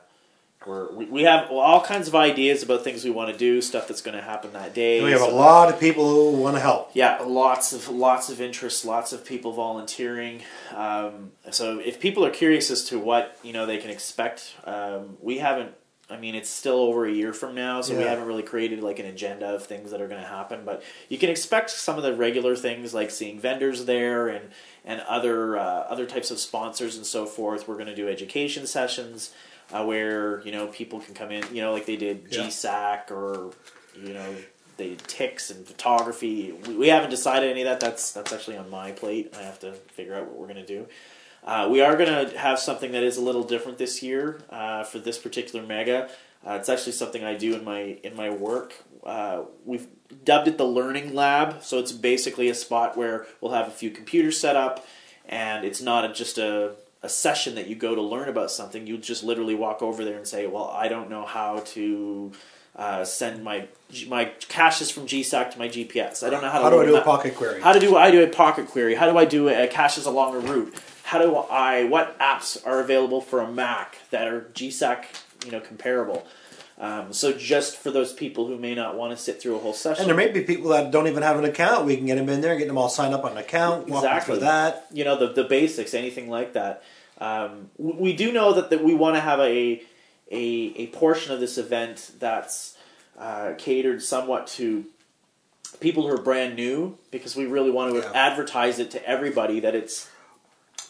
we're we, we have all kinds of ideas about things we want to do, stuff that's going to happen that day. we have a lot of people who want to help. Yeah, lots of lots of interest, lots of people volunteering. Um, so if people are curious as to what you know they can expect, um, we haven't. I mean, it's still over a year from now, so we haven't really created like an agenda of things that are going to happen. But you can expect some of the regular things like seeing vendors there and and other uh, other types of sponsors and so forth. We're going to do education sessions uh, where you know people can come in, you know, like they did Yeah. GSAK or you know they did ticks and photography. We, we haven't decided any of that. That's that's actually on my plate. I have to figure out what we're going to do. Uh, we are going to have something that is a little different this year uh, for this particular mega. Uh, it's actually something I do in my in my work. Uh, we've dubbed it the Learning Lab, so it's basically a spot where we'll have a few computers set up, and it's not a, just a a session that you go to learn about something. You just literally walk over there and say, "Well, I don't know how to." Uh, send my my caches from GSAK to my GPS. I don't know how to. How do I do a up. pocket query? How to do I do a pocket query? How do I do a caches along a route? How do I what apps are available for a Mac that are GSAK you know comparable? Um, so just for those people who may not want to sit through a whole session, And there may be people that don't even have an account. We can get them in there, get them all signed up on an account, Exactly. that. you know the the basics, anything like that. Um, we, we do know that, that we want to have a, a a portion of this event that's uh, catered somewhat to people who are brand new because we really want to Yeah. advertise it to everybody that it's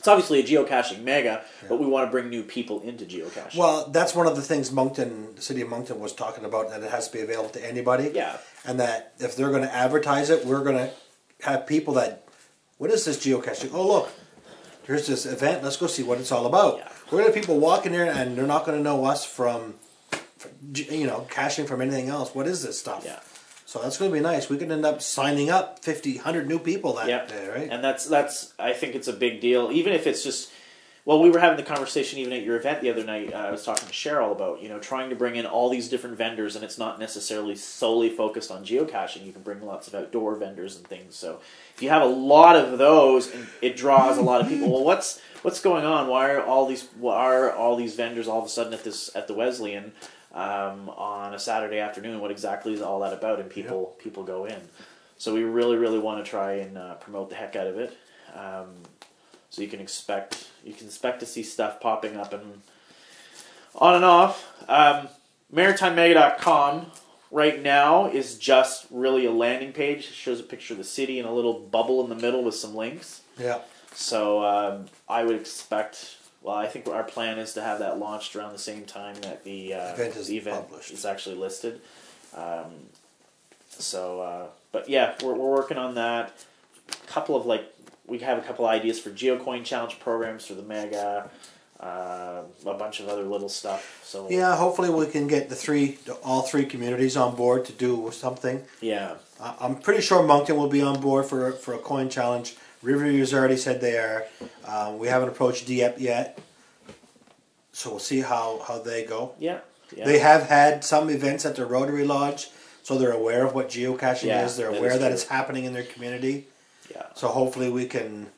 it's obviously a geocaching mega, but we want to bring new people into geocaching. Well, that's one of the things Moncton, the city of Moncton, was talking about that it has to be available to anybody. yeah, And that if they're going to advertise it, we're going to have people that, what is this geocaching? Oh, look, here's this event. Let's go see what it's all about. Yeah. We're going to have people walking there and they're not going to know us from, from, you know, caching from anything else. What is this stuff? yeah. So that's going to be nice. We could end up signing up 50, 100 new people that Yeah. day, right? And that's that's I think it's a big deal, even if it's just. Well, we were having the conversation even at your event the other night. Uh, I was talking to Cheryl about you know trying to bring in all these different vendors, and it's not necessarily solely focused on geocaching. You can bring lots of outdoor vendors and things. So if you have a lot of those, and it draws a lot of people. Well, what's what's going on? Why are all these why are all these vendors all of a sudden at this at the Wesleyan um, on a Saturday afternoon? What exactly is all that about? And people people go in. So we really really want to try and uh, promote the heck out of it. Um, so you can expect you can expect to see stuff popping up and on and off. Um, MaritimeMega.com right now is just really a landing page. It shows a picture of the city and a little bubble in the middle with some links. Yeah. So um, I would expect. Well, I think our plan is to have that launched around the same time that the uh, Event is the event published. is actually listed. Um, so, uh, but yeah, we're, we're working on that. A couple of like we have a couple ideas for geocoin challenge programs for the mega. Uh, a bunch of other little stuff. So Yeah, hopefully we can get the three, all three communities on board to do something. yeah, I- I'm pretty sure Moncton will be on board for for a coin challenge. Riverview's already said they are. Um, we haven't approached Dieppe yet, so we'll see how how they go. yeah, yeah. They have had some events at the Rotary Lodge, so they're aware of what geocaching Yeah, is. They're that aware is that it's happening in their community. yeah. So hopefully we can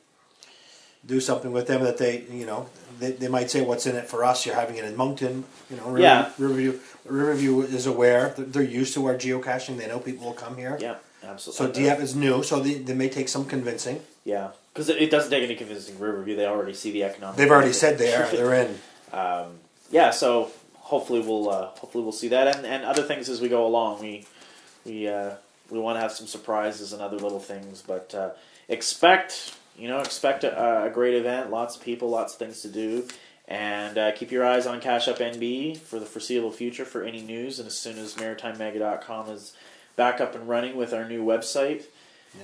do something with them that they, you know, they, they might say, "What's in it for us? You're having it in Moncton." You know, River, Yeah. Riverview, Riverview is aware. They're, they're used to our geocaching. They know people will come here. Yeah, absolutely. So Dieppe is new, so they, they may take some convincing. Yeah, because it, it doesn't take any convincing Riverview. They already see the economic. They've already said they are. They're in. um, yeah, so hopefully we'll uh, hopefully we'll see that and, and other things as we go along. We we uh, we want to have some surprises and other little things, but uh, expect you know expect a, a great event. Lots of people, lots of things to do. And uh, keep your eyes on Cache Up NB for the foreseeable future for any news. And as soon as MaritimeMega.com is back up and running with our new website,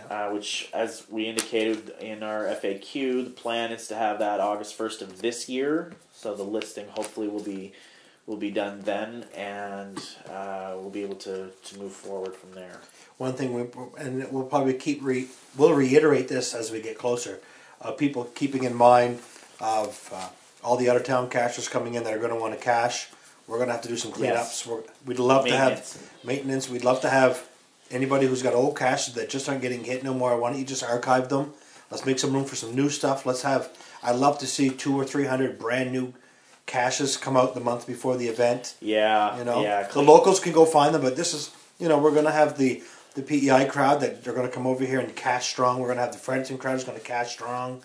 uh, which, as we indicated in our FAQ, the plan is to have that August first of this year. So the listing hopefully will be will be done then, and uh, we'll be able to, to move forward from there. One thing we and we'll probably keep re we'll reiterate this as we get closer. Uh, people keeping in mind of uh, all the out of town cachers coming in that are going to want to cache. We're going to have to do some cleanups. Yes. We'd love to have maintenance. We'd love to have anybody who's got old caches that just aren't getting hit no more. Why don't you just archive them? Let's make some room for some new stuff. Let's have. I'd love to see two or three hundred brand new caches come out the month before the event. Yeah, You know, yeah, the locals can go find them, but this is, you know, we're going to have the the PEI crowd that they're going to come over here and cache strong. We're going to have the Fredericton crowd is going to cache strong.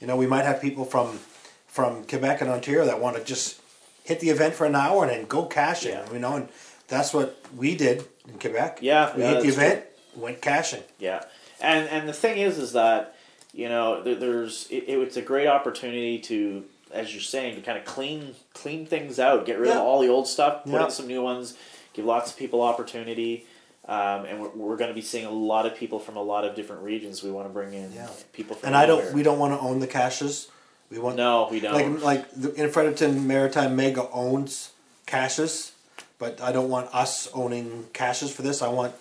You know, we might have people from from Quebec and Ontario that want to just hit the event for an hour and then go caching. Yeah. You know, and that's what we did in Quebec. Yeah, we yeah, hit the event, went caching. Yeah, and and the thing is, is that you know there, there's it, it's a great opportunity to, as you're saying, to kind of clean clean things out, get rid Yeah. of all the old stuff, put in some new ones, give lots of people opportunity. Um, and we're, we're going to be seeing a lot of people from a lot of different regions. We want to bring in Yeah. people from And I don't. We don't want to own the caches. We want no, we don't. like like the, in Fredericton Maritime Mega owns caches, but I don't want us owning caches for this. I want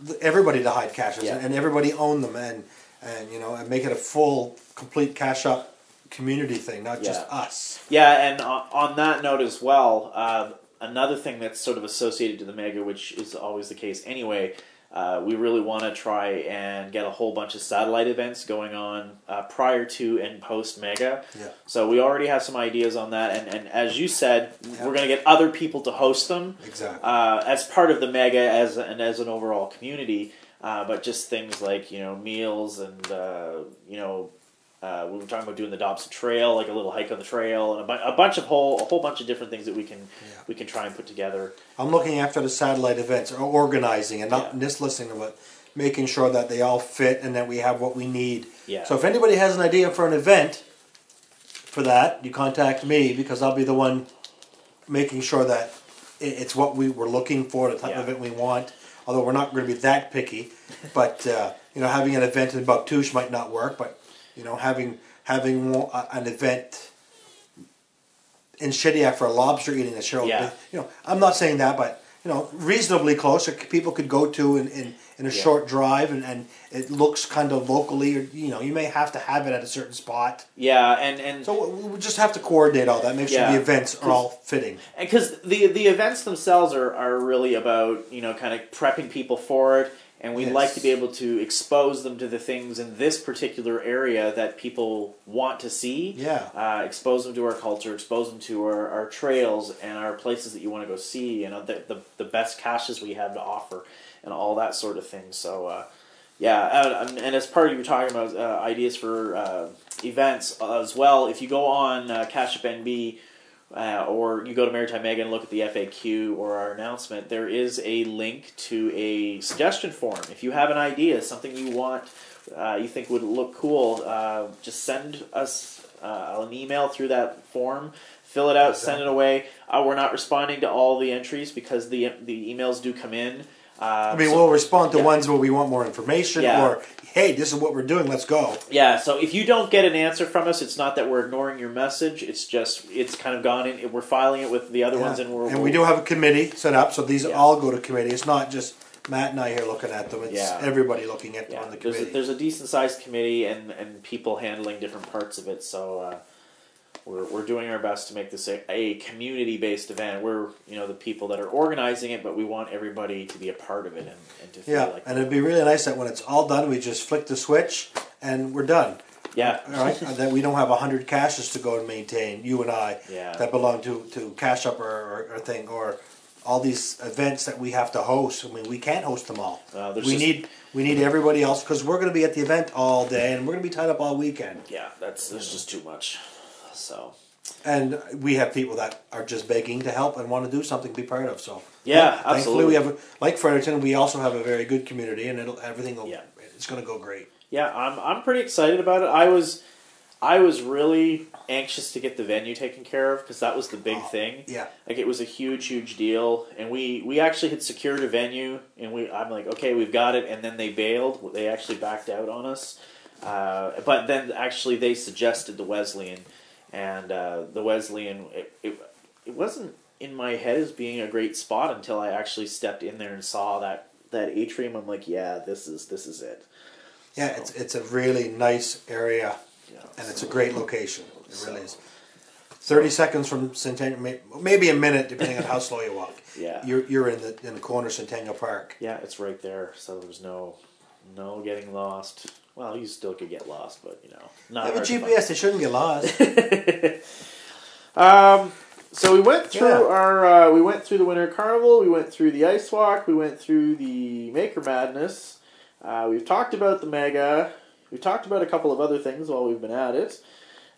the, everybody to hide caches Yeah. and everybody own them and and you know and make it a full complete Cache Up community thing, not just us. Yeah, and on, on that note as well, uh, another thing that's sort of associated to the mega, which is always the case anyway, uh, we really want to try and get a whole bunch of satellite events going on uh, prior to and post mega. Yeah. So we already have some ideas on that, and, and as you said, Yeah. we're going to get other people to host them Exactly. uh, as part of the mega as and as an overall community. Uh, but just things like you know meals and uh, you know uh, we were talking about doing the Dobson Trail, like a little hike on the trail, and a, bu- a bunch of whole a whole bunch of different things that we can Yeah. we can try and put together. I'm looking after the satellite events or organizing and not Yeah. just listening to it, making sure that they all fit and that we have what we need. Yeah. So if anybody has an idea for an event for that, you contact me because I'll be the one making sure that it's what we were looking for, the type Yeah. of event we want. Although we're not going to be that picky, but uh, you know, having an event in Bouctouche might not work. But you know, having having uh, an event in Shediac for a lobster eating a show, Yeah. you know, I'm not saying that, but you know, reasonably close, or people could go to in, in, in a Yeah. short drive, and, and it looks kind of locally, or you know, you may have to have it at a certain spot. Yeah, and and So we we just have to coordinate all that, make sure Yeah. the events are all fitting. And because the the events themselves are, are really about you know kind of prepping people for it and we'd Yes. like to be able to expose them to the things in this particular area that people want to see Yeah. uh, expose them to our culture expose them to our, our trails and our places that you want to go see and the, the, the best caches we have to offer and all that sort of thing so uh, Yeah, and and as part of you were talking about uh, ideas for uh, events as well, if you go on uh, Cache Up NB uh, or you go to Maritime Mega and look at the FAQ or our announcement, there is a link to a suggestion form. If you have an idea, something you want, uh, you think would look cool, uh, just send us uh, an email through that form. Fill it out, send it away. Uh, we're not responding to all the entries because the the emails do come in. Uh, I mean, so- we'll respond to yeah. ones where we want more information, Yeah. or hey, this is what we're doing. Let's go. Yeah, so if you don't get an answer from us, it's not that we're ignoring your message. It's just it's kind of gone in. We're filing it with the other ones, and we're and we do have a committee set up, so these Yeah. all go to committee. It's not just Matt and I here looking at them. It's Yeah. everybody looking at them Yeah, on the there's a, committee. there's a decent sized committee and and people handling different parts of it. So uh, we're we're doing our best to make this a, a community based event. We're you know the people that are organizing it, but we want everybody to be a part of it and, and to feel yeah, like and it'd be really nice that when it's all done, we just flick the switch and we're done. yeah All right, that we don't have a hundred caches to go and maintain. You and I Yeah. that belong to to Cache Up or, or, or thing or all these events that we have to host. I mean, we can't host them all. Uh, we just- need we need everybody else because we're going to be at the event all day and we're going to be tied up all weekend. yeah that's there's just too much. So And we have people that are just begging to help and want to do something, to be part of. So Yeah, thankfully absolutely. we have like Fredericton, we also have a very good community, and it'll everything will Yeah. it's going to go great. Yeah, I'm I'm pretty excited about it. I was I was really anxious to get the venue taken care of because that was the big Oh, thing. yeah. like it was a huge huge deal, and we we actually had secured a venue, and we I'm like okay we've got it, and then they bailed. They actually backed out on us, uh, but then actually they suggested the Wesleyan, and uh, the Wesleyan it, it it wasn't in my head as being a great spot until I actually stepped in there and saw that that atrium. I'm like yeah this is this is it. Yeah, So- it's it's a really nice area, Yeah. and it's a great location. It really is. Thirty seconds from Centennial, maybe a minute depending on how slow you walk. Yeah. you're you're in the in the corner of Centennial Park. Yeah, it's right there, so there's no no getting lost. Well, you still could get lost, but you know, not Have a GPS, they shouldn't get lost. um, so we went through Yeah. our uh, we went through the Winter Carnival, we went through the Ice Walk, we went through the Maker Madness. Uh, we've talked about the Mega. We've talked about a couple of other things while we've been at it.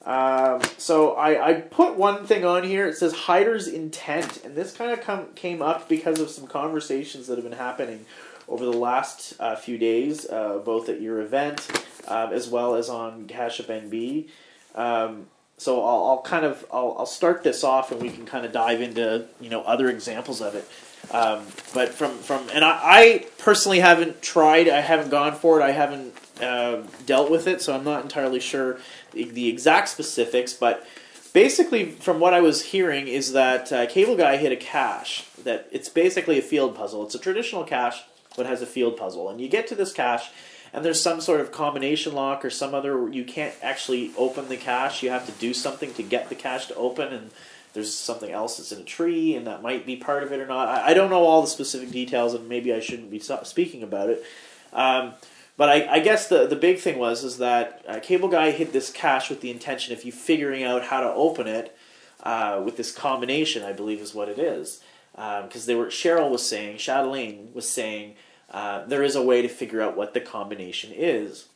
Um, so I, I put one thing on here. It says hider's intent, and this kind of come came up because of some conversations that have been happening over the last uh, few days, uh, both at your event um, as well as on Cache Up NB. Um, so I'll, I'll kind of I'll, I'll start this off, and we can kind of dive into you know other examples of it. Um, but from from and I, I personally haven't tried. I haven't gone for it. I haven't uh, dealt with it, so I'm not entirely sure the, the exact specifics. But basically, from what I was hearing, is that uh, Cable Guy hit a cache. That it's basically a field puzzle. It's a traditional cache, but has a field puzzle, and you get to this cache. And there's some sort of combination lock or some other. You can't actually open the cache. You have to do something to get the cache to open, and there's something else that's in a tree, and that might be part of it or not. I, I don't know all the specific details, and maybe I shouldn't be speaking about it. Um, but I, I guess the the big thing was is that uh, Cable Guy hit this cache with the intention of you figuring out how to open it uh, with this combination. I believe is what it is because they were Cheryl was saying Chatelaine was saying uh, there is a way to figure out what the combination is.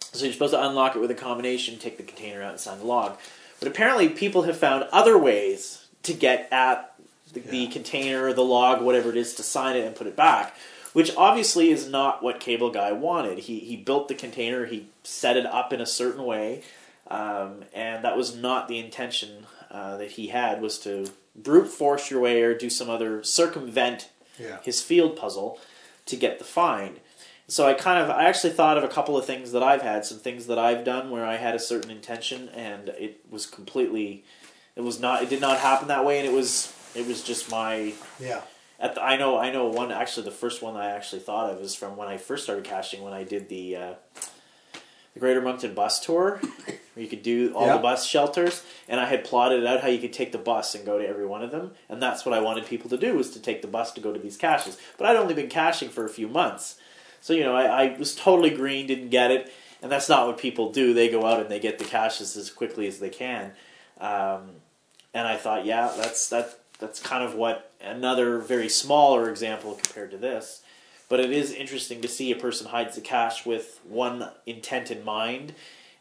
So you're supposed to unlock it with a combination, take the container out, and sign the log. But apparently, people have found other ways to get at the, the container, the log, whatever it is, to sign it and put it back. Which obviously is not what Cable Guy wanted. He he built the container, he set it up in a certain way, um, and that was not the intention uh, that he had. Was to brute force your way or do some other circumvent Yeah. his field puzzle to get the find. So I kind of I actually thought of a couple of things that I've had, some things that I've done where I had a certain intention and it was completely it was not it did not happen that way and it was it was just my Yeah. at the, I know I know one actually the first one I actually thought of is from when I first started caching when I did the uh, the Greater Moncton bus tour where you could do all Yeah. the bus shelters and I had plotted out how you could take the bus and go to every one of them and that's what I wanted people to do was to take the bus to go to these caches. But I'd only been caching for a few months. So you know I, I was totally green didn't get it and that's not what people do. They go out and they get the caches as quickly as they can. Um, and I thought yeah that's that that's kind of what another very smaller example compared to this. But it is interesting to see a person hides the cache with one intent in mind,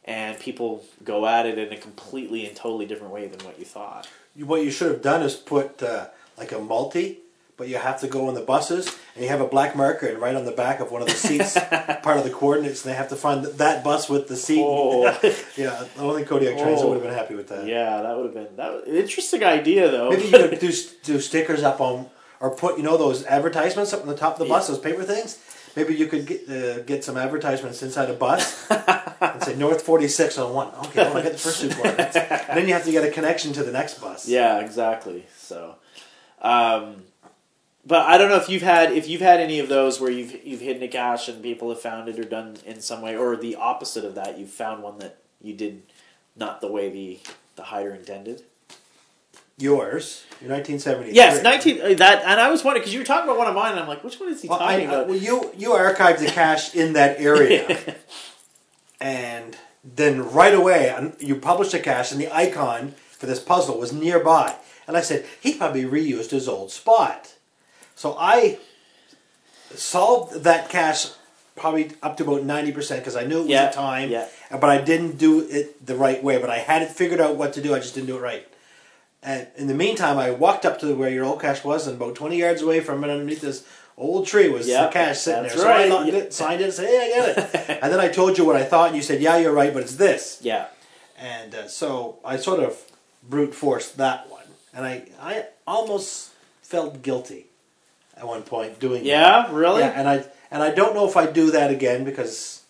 and people go at it in a completely and totally different way than what you thought. What you should have done is put uh, like a multi, but you have to go on the buses, and you have a black marker, and right on the back of one of the seats, part of the coordinates, and they have to find that bus with the seat. Oh. yeah, I don't think Codiac Trains Oh. would have been happy with that. Yeah, that would have been that. Was, interesting idea though. Maybe you could do do stickers up on, or put you know those advertisements up on the top of the bus, those paper things. Maybe you could get uh, get some advertisements inside a bus and say North Forty Six on one. Okay, I want to get the first two coordinates, and then you have to get a connection to the next bus. Yeah, exactly. So, um, but I don't know if you've had if you've had any of those where you've you've hidden a cache and people have found it or done in some way, or the opposite of that, you've found one that you did not the way the the hider intended. Yours, your nineteen seventy. Yes, nineteen uh, that, and I was wondering because you were talking about one of mine, and I'm like, which one is he Well, talking I- about? well, you you archived the cache in that area, and then right away you published a cache, and the icon for this puzzle was nearby. And I said he probably reused his old spot, so I solved that cache probably up to about ninety percent because I knew it was Yeah, a time, yeah. but I didn't do it the right way. But I had it figured out what to do. I just didn't do it right. And in the meantime, I walked up to where your old cache was, and about twenty yards away from it, underneath this old tree, was Yep, the cache sitting there. So right. I looked Yeah. it, signed it, and said, "Hey, I got it." and then I told you what I thought, and you said, "Yeah, you're right, but it's this." yeah, And uh, so I sort of brute forced that one, and I I almost felt guilty at one point doing that. yeah, really. Yeah, and I and I don't know if I do that again because,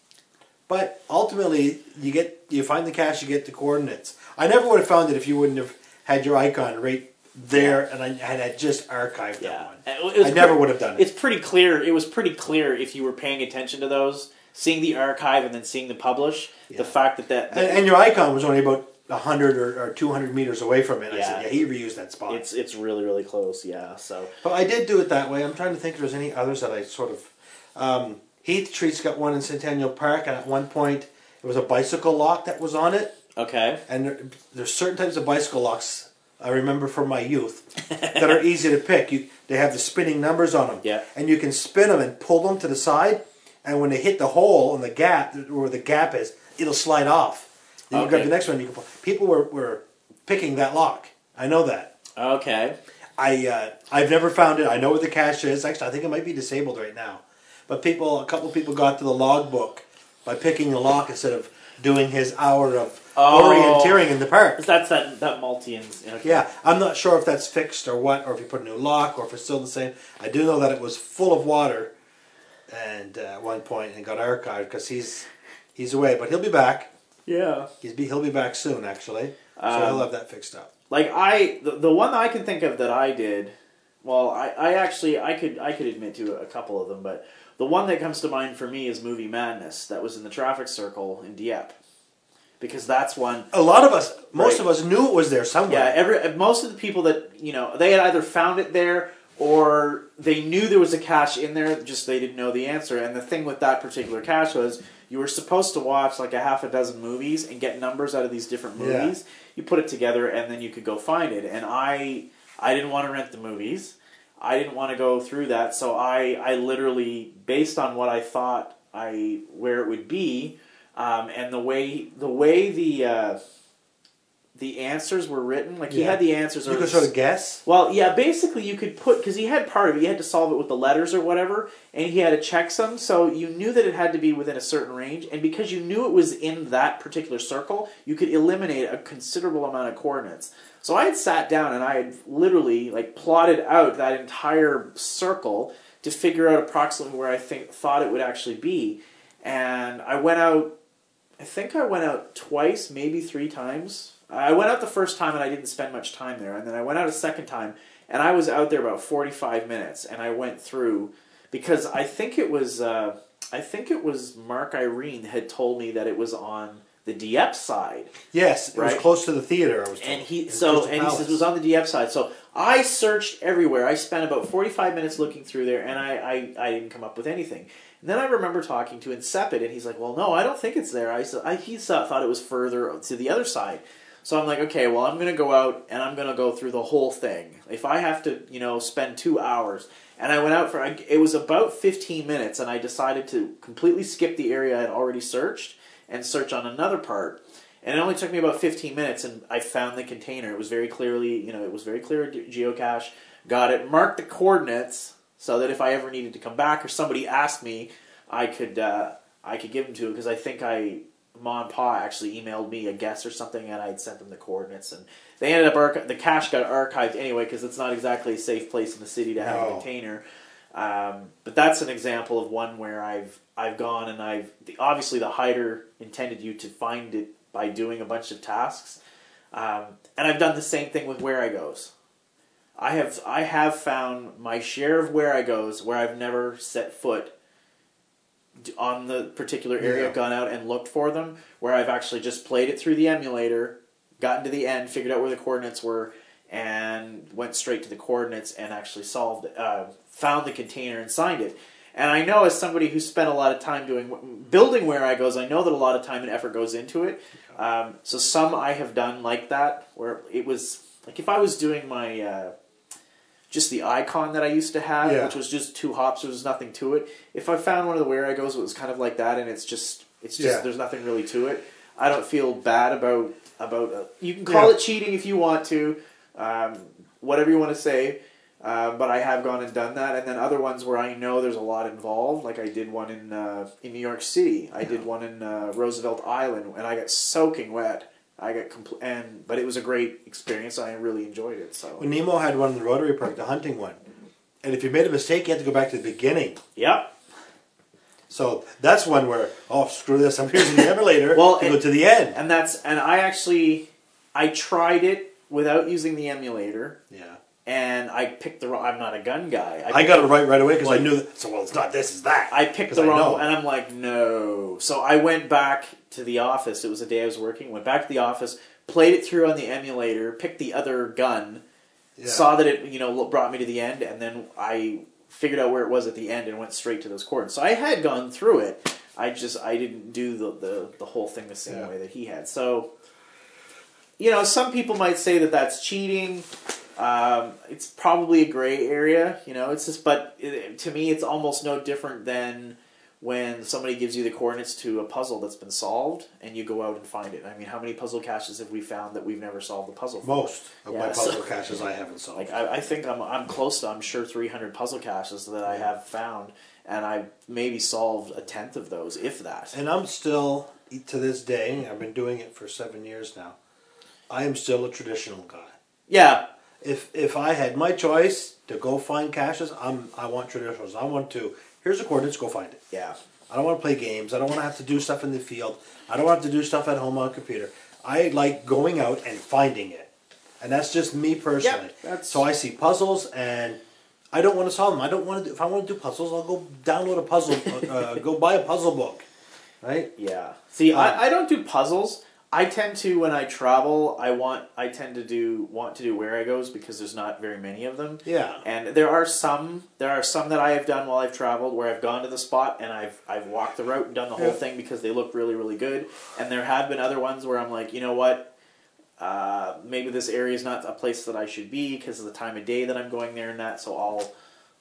but ultimately you get you find the cache, you get the coordinates. I never would have found it if you wouldn't have had your icon right there, and I had just archived Yeah, that one. I never would have done it. It's pretty clear. It was pretty clear if you were paying attention to those, seeing the archive and then seeing the publish. Yeah. The fact that that, And, and your icon was only about hundred or, or two hundred meters away from it. I Yeah. said, yeah, he reused that spot. it's it's really really close. Yeah. So But I did do it that way. I'm trying to think if there's any others that I sort of. Um, Heath Treat's got one in Centennial Park, and at one point it was a bicycle lock that was on it. Okay. And there, there's certain types of bicycle locks I remember from my youth that are easy to pick. You, they have the spinning numbers on them, Yeah. and you can spin them and pull them to the side. And when they hit the hole in the gap where the gap is, it'll slide off. Then you grab the next one. You can pull. People were, were picking that lock. I know that. Okay. I uh, I've never found it. I know where the cache is. Actually, I think it might be disabled right now. But people, a couple of people got to the logbook by picking the lock instead of doing his hour of Oh. orienteering in the park. That's that that multi and okay. Yeah, I'm not sure if that's fixed or what, or if you put a new lock, or if it's still the same. I do know that it was full of water, and uh, at one point and got archived because he's he's away, but he'll be back. Yeah. He's be, he'll be back soon, actually. So Um, he'll have that fixed up. Like I the, the one that I can think of that I did. Well, I, I actually I could I could admit to a couple of them, but the one that comes to mind for me is Movie Madness that was in the traffic circle in Dieppe. Because that's one A lot of us, most Right. of us, knew it was there somewhere. Yeah, every most of the people that you know, they had either found it there or they knew there was a cache in there, just they didn't know the answer. And the thing with that particular cache was you were supposed to watch like a half a dozen movies and get numbers out of these different Yeah. movies. You put it together and then you could go find it. And I I didn't want to rent the movies. I didn't want to go through that, so I I literally based on what I thought I where it would be, um, and the way the way the uh, the answers were written, like he Yeah. had the answers. you or could sort of guess. well, yeah, basically you could put because he had part of it. You had to solve it with the letters or whatever, and he had a checksum. So you knew that it had to be within a certain range, and because you knew it was in that particular circle, you could eliminate a considerable amount of coordinates. So I had sat down and I had literally like plotted out that entire circle to figure out approximately where I think thought it would actually be, and I went out. I think I went out twice, maybe three times. I went out the first time and I didn't spend much time there, and then I went out a second time and I was out there about forty five minutes, and I went through because I think it was uh, I think it was Mark Irene had told me that it was on the Dieppe side, Yes, it was close to the theater. I was and he so and he says it was on the Dieppe side. So I searched everywhere. I spent about forty five minutes looking through there, and I, I I didn't come up with anything. And then I remember talking to Incepid, and he's like, "Well, no, I don't think it's there." I I, he thought it was further to the other side. So I'm like, okay, well, I'm going to go out and I'm going to go through the whole thing. If I have to, you know, spend two hours, and I went out for it was about 15 minutes, and I decided to completely skip the area I had already searched and search on another part. And it only took me about 15 minutes, and I found the container. It was very clearly, you know, it was very clear geocache. Got it, marked the coordinates so that if I ever needed to come back or somebody asked me, I could uh, I could give them to it because I think I Ma and Pa actually emailed me a guess or something, and I'd sent them the coordinates, and they ended up archi- the cache got archived anyway because it's not exactly a safe place in the city to have no. a container. Um, but that's an example of one where I've I've gone and I've the, obviously the hider intended you to find it by doing a bunch of tasks, um, and I've done the same thing with Wherigos. I have I have found my share of Wherigos where I've never set foot on the particular area, yeah. gone out and looked for them, where I've actually just played it through the emulator, gotten to the end, figured out where the coordinates were, and went straight to the coordinates and actually solved, uh, found the container and signed it. And I know as somebody who spent a lot of time doing building Wherigos, I know that a lot of time and effort goes into it. Um, so some I have done like that, where it was like if I was doing my uh, just the icon that I used to have, yeah. which was just two hops. There was nothing to it. If I found one of the Wherigos, it was kind of like that, and it's just it's just yeah. there's nothing really to it. I don't feel bad about about. Uh, you can call yeah. it cheating if you want to, um, whatever you want to say. Uh, but I have gone and done that, and then other ones where I know there's a lot involved. Like I did one in uh, in New York City. I did one in uh, Roosevelt Island, and I got soaking wet I got complete, and but it was a great experience. I really enjoyed it. So well, Nemo had one in the Rotary Park, the hunting one, and if you made a mistake, you had to go back to the beginning. Yep. So that's one where oh screw this, I'm using the emulator well, to and, go to the end. And that's and I actually I tried it without using the emulator. Yeah and I picked the wrong. I'm not a gun guy. I, I got it right right away because I knew. That, so well, it's not this, it's that. I picked the wrong, and I'm like, no. So I went back to the office. It was a day I was working. Went back to the office, played it through on the emulator, picked the other gun, yeah. saw that it you know brought me to the end, and then I figured out where it was at the end and went straight to those coordinates. So I had gone through it. I just I didn't do the the, the whole thing the same yeah. way that he had. So you know, some people might say that that's cheating. Um, it's probably a gray area, you know. It's just, but it, to me, it's almost no different than when somebody gives you the coordinates to a puzzle that's been solved, and you go out and find it. I mean, how many puzzle caches have we found that we've never solved the puzzle? For? Most of yeah, my puzzle so, caches I haven't solved. Like I, I, think I'm I'm close to I'm sure 300 puzzle caches that I have found, and I've maybe solved a tenth of those, if that. And I'm still to this day. I've been doing it for seven years now. I am still a traditional guy. Yeah, if if I had my choice to go find caches, I'm I want traditionals. I want to here's the coordinates, go find it. Yeah. I don't want to play games. I don't want to have to do stuff in the field. I don't want to do stuff at home on a computer. I like going out and finding it, and that's just me personally. Yeah, so I see puzzles and. I don't want to solve them. I don't want to. Do, if I want to do puzzles, I'll go download a puzzle. uh, go buy a puzzle book, right? Yeah. See, I, uh, I don't do puzzles. I tend to when I travel, I want I tend to do want to do Wherigos because there's not very many of them. Yeah. And there are some there are some that I have done while I've traveled where I've gone to the spot and I've I've walked the route and done the whole yeah. thing because they look really really good. And there have been other ones where I'm like, you know what, uh, maybe this area is not a place that I should be because of the time of day that I'm going there and that. So I'll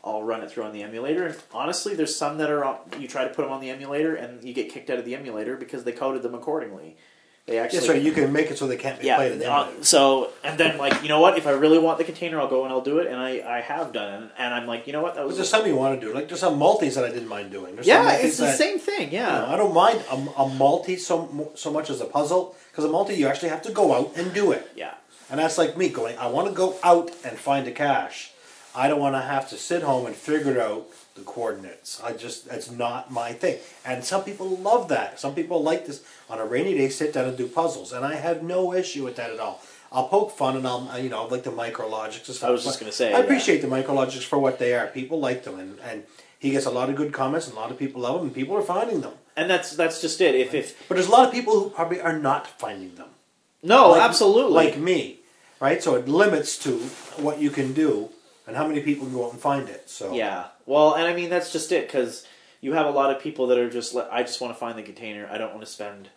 I'll run it through on the emulator. And honestly, there's some that are on, you try to put them on the emulator and you get kicked out of the emulator because they coded them accordingly. They actually. Yeah, so you can make it so they can't be yeah, played. Uh, so and then like you know what? If I really want the container, I'll go and I'll do it, and I, I have done it, and I'm like you know what? That was there's some you want to do. Like there's some multis that I didn't mind doing. There's yeah, it's the that, same thing. Yeah, you know, I don't mind a, a multi so so much as a puzzle because a multi you actually have to go out and do it. Yeah, and that's like me going. I want to go out and find a cache. I don't want to have to sit home and figure out the coordinates. I just that's not my thing. And some people love that. Some people like this on a rainy day sit down and do puzzles, and I have no issue with that at all. I'll poke fun and I'll uh, you know like the micrologics and stuff. I was just going to say I yeah. appreciate the micrologics for what they are. People like them, and and he gets a lot of good comments, and a lot of people love them, and people are finding them. And that's that's just it. If if but there's a lot of people who probably are not finding them. No, like, absolutely. Like me, right? So it limits to what you can do and how many people can go out and find it. So yeah, well, and I mean that's just it because you have a lot of people that are just I just want to find the container. I don't want to spend,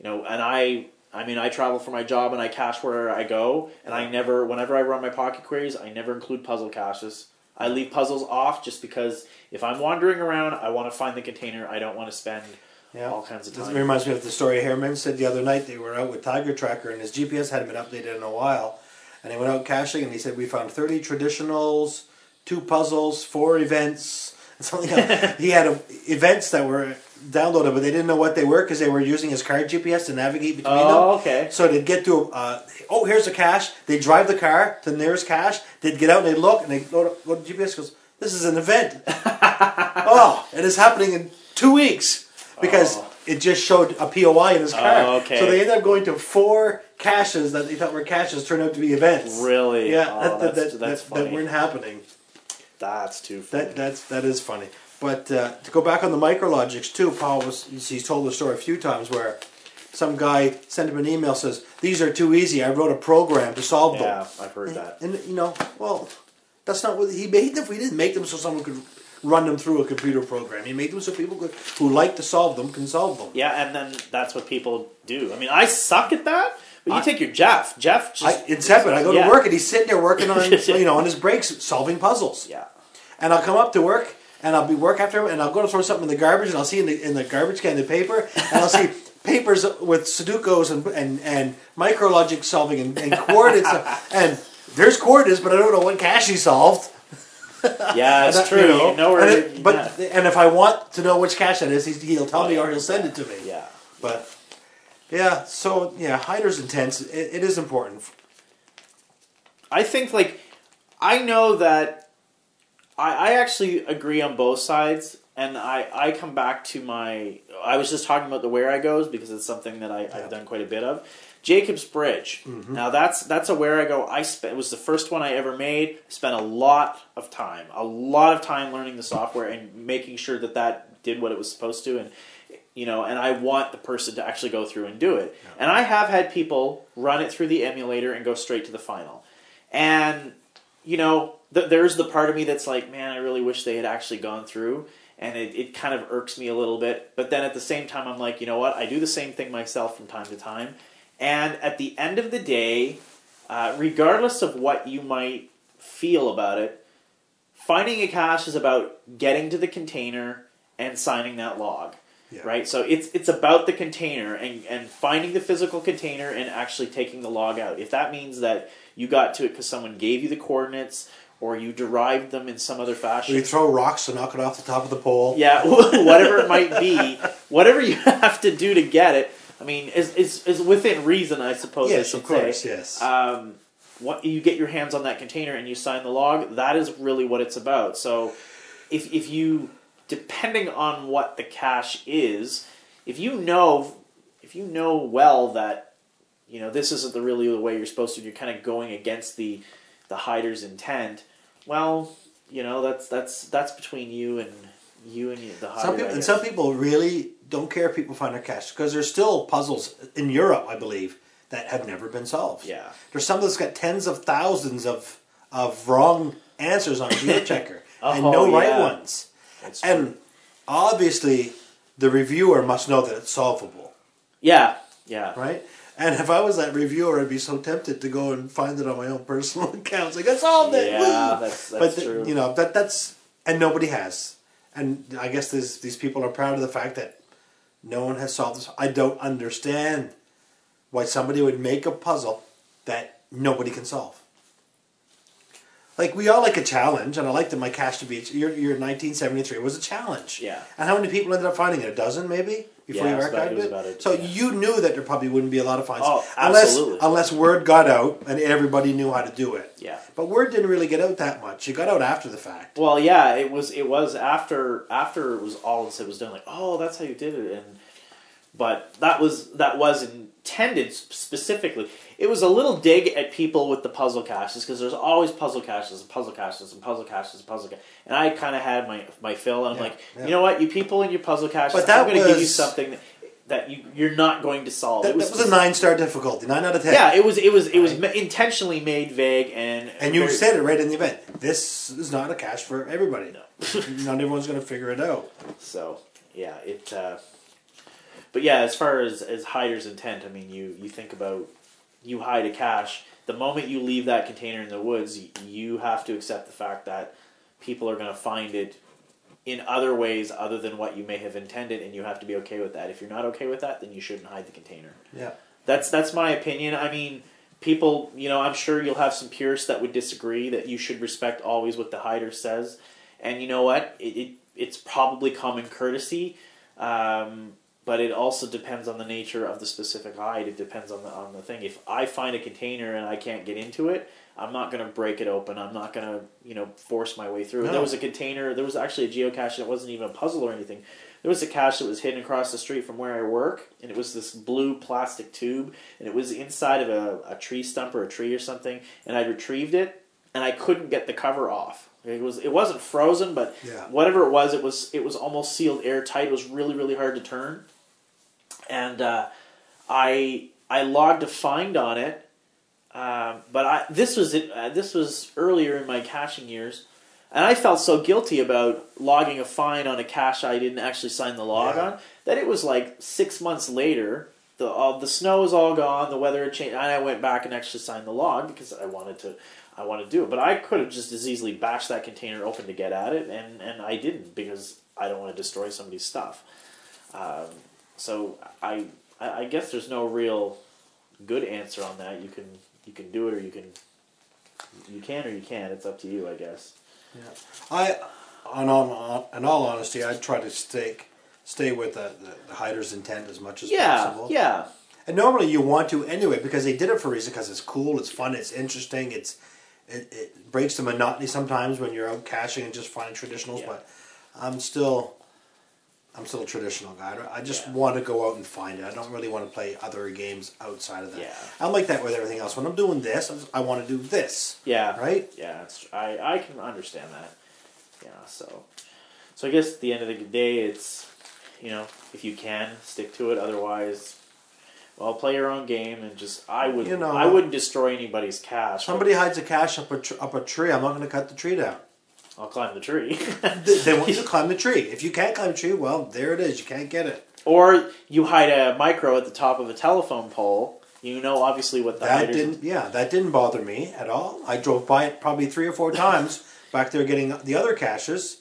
you know, and I I mean, I travel for my job and I cache where I go, and I never, whenever I run my pocket queries, I never include puzzle caches. I leave puzzles off just because if I'm wandering around, I want to find the container. I don't want to spend Yeah. all kinds of time. This reminds me of the story Hairman said the other night. They were out with Tiger Tracker, and his GPS hadn't been updated in a while. And he went out caching, and he said we found thirty traditionals, two puzzles, four events, something. Else. he had uh events that were downloaded, but they didn't know what they were because they were using his car GPS to navigate between them. Oh, okay. So they'd get to, uh, oh, here's a cache. They'd drive the car to the nearest cache. They'd get out and they'd look, and they'd load up, load the GPS goes, this is an event. oh, and it is happening in two weeks because Oh. it just showed a POI in his car. Oh, okay. So they ended up going to four caches that they thought were caches turned out to be events. Really? Yeah, Oh, that, that, that's, that, that's that, funny. that weren't happening. That's too funny. That that's that is funny. But uh, to go back on the micrologics too, Paul was he's told the story a few times where some guy sent him an email says these are too easy. I wrote a program to solve them. yeah. I've heard that. And you know, well, that's not what he made them. We didn't make them so someone could run them through a computer program. He made them so people could, who like to solve them can solve them. Yeah, and then that's what people do. I mean, I suck at that. But you I- take your Jeff. Jeff just I, in seven, I go Yeah. to work and he's sitting there working on you know on his breaks solving puzzles. yeah. And I'll come up to work and I'll be work after him and I'll go to throw something in the garbage and I'll see in the in the garbage can the paper and I'll see papers with Sudokus and and, and micrologic solving and, and coordinates and there's coordinates but I don't know what cache he solved. Yeah, And it's that, true. you You know, know, and it- but and if I want to know which cache that is, he'll tell Oh, me yeah. or he'll send it to me. yeah. But yeah, so yeah, hiders intense. It, it is important. I think like I know that I, I actually agree on both sides, and I I come back to my I was just talking about the Wherigos because it's something that I, I've done quite a bit of. Jacob's Bridge. Mm-hmm. Now that's that's a Wherigo. I spent it was the first one I ever made. Spent a lot of time, a lot of time learning the software and making sure that that did what it was supposed to, and you know, and I want the person to actually go through and do it. And I have had people run it through the emulator and go straight to the final. And you know, th- there's the part of me that's like, man, I really wish they had actually gone through. And it, it kind of irks me a little bit. But then at the same time, I'm like, you know what? I do the same thing myself from time to time. And at the end of the day, uh, regardless of what you might feel about it, finding a cache is about getting to the container and signing that log. Yeah. Right? So it's it's about the container and, and finding the physical container and actually taking the log out. If that means that you got to it because someone gave you the coordinates or you derived them in some other fashion. You throw rocks to knock it off the top of the pole. Yeah, whatever it might be, whatever you have to do to get it. I mean, is is, is within reason, I suppose. I Yes, should of course. say. Yes. Um, what you get your hands on that container and you sign the log. That is really what it's about. So, if if you, depending on what the cache is, if you know, if you know well that, you know, this isn't the really the way you're supposed to. You're kind of going against the, the hider's intent. Well, you know that's that's that's between you and you and the hider. Some people, and some people really don't care if people find their cache because there's still puzzles in Europe, I believe, that have never been solved. Yeah. There's some that's got tens of thousands of of wrong answers on GeoChecker and Oh, no right ones. That's true. And obviously, the reviewer must know that it's solvable, yeah, yeah. right? And if I was that reviewer, I'd be so tempted to go and find it on my own personal account. Like I solved it. Yeah, woo!" that's- but that's the- true. you know that that's and nobody has. And I guess this, these people are proud of the fact that no one has solved this. I don't understand why somebody would make a puzzle that nobody can solve. Like we all like a challenge, and I like that my cash to be your your 1973 was a challenge. Yeah. And how many people ended up finding it? A dozen, maybe before Yeah, you it was about- archived it about it, so yeah. you knew that there probably wouldn't be a lot of fines. Oh, unless absolutely. unless word got out and everybody knew how to do it. Yeah. But word didn't really get out that much. It got out after the fact. Well, yeah, it was. It was after after it was all it was done. Like, oh, that's how you did it, and but that was that was intended specifically. It was a little dig at people with the puzzle caches because there's always puzzle caches and puzzle caches and puzzle caches and puzzle caches, and I kind of had my my fill. And I'm Yeah, like, yeah. you know what, you people in your puzzle caches, But that I'm going to give you something that, that you you're not going to solve. That, it was, that was a nine star difficulty, nine out of ten. Yeah, it was. It was. It was Right. intentionally made vague and And you said it right in the event. This is not a cache for everybody. No. not everyone's going to figure it out. So yeah, it. Uh, but yeah, as far as as hider's intent, I mean, you you think about you hide a cache. The moment you leave that container in the woods, you have to accept the fact that people are going to find it in other ways other than what you may have intended, and you have to be okay with that. If you're not okay with that, then you shouldn't hide the container. Yeah. That's that's my opinion. I mean, people, you know, I'm sure you'll have some purists that would disagree that you should respect always what the hider says. And you know what? It, it it's probably common courtesy, um, but it also depends on the nature of the specific hide. It depends on the on the thing. If I find a container and I can't get into it, I'm not going to break it open. I'm not going to you know force my way through. No. There was a container. There was actually a geocache. It wasn't even a puzzle or anything. There was a cache that was hidden across the street from where I work, and it was this blue plastic tube, and it was inside of a, a tree stump or a tree or something, and I retrieved it, and I couldn't get the cover off. It was it wasn't frozen, but Yeah. whatever it was, it was it was almost sealed airtight. It was really really hard to turn, and uh, I I logged a find on it, um, but I this was it. Uh, this was earlier in my caching years, and I felt so guilty about logging a fine on a cache I didn't actually sign the log Yeah. on that it was like six months later. The all the snow was all gone. The weather had changed, and I went back and actually signed the log because I wanted to. I wanted to do it, but I could have just as easily bashed that container open to get at it, and and I didn't because I don't want to destroy somebody's stuff. Um, so I, I I guess there's no real good answer on that. You can you can do it or you can you can or you can't. It's up to you, I guess. Yeah, I, on all, in all honesty, I try to stay stay with the, the, the hider's intent as much as Yeah, possible. yeah, And normally you want to anyway because they did it for a reason because it's cool, it's fun, it's interesting, it's it, it breaks the monotony sometimes when you're out caching and just finding traditionals. Yeah. But I'm still I'm still a traditional guy. I I just Yeah. want to go out and find it. I don't really want to play other games outside of that. Yeah. I'm like that with everything else. When I'm doing this, I'm- I want to do this. yeah. Right? Yeah, I I can understand that. Yeah, so so I guess at the end of the day, it's you know if you can stick to it. Otherwise, well, play your own game and just I would You know- I wouldn't destroy anybody's cache. Somebody hides a cache up a tr- up a tree. I'm not going to cut the tree down. I'll climb the tree. they, want you to climb the tree. If you can't climb the tree, well, there it is. You can't get it. Or you hide a micro at the top of a telephone pole. You know, obviously, what the That didn't. Yeah, that didn't bother me at all. I drove by it probably three or four times back there getting the other caches,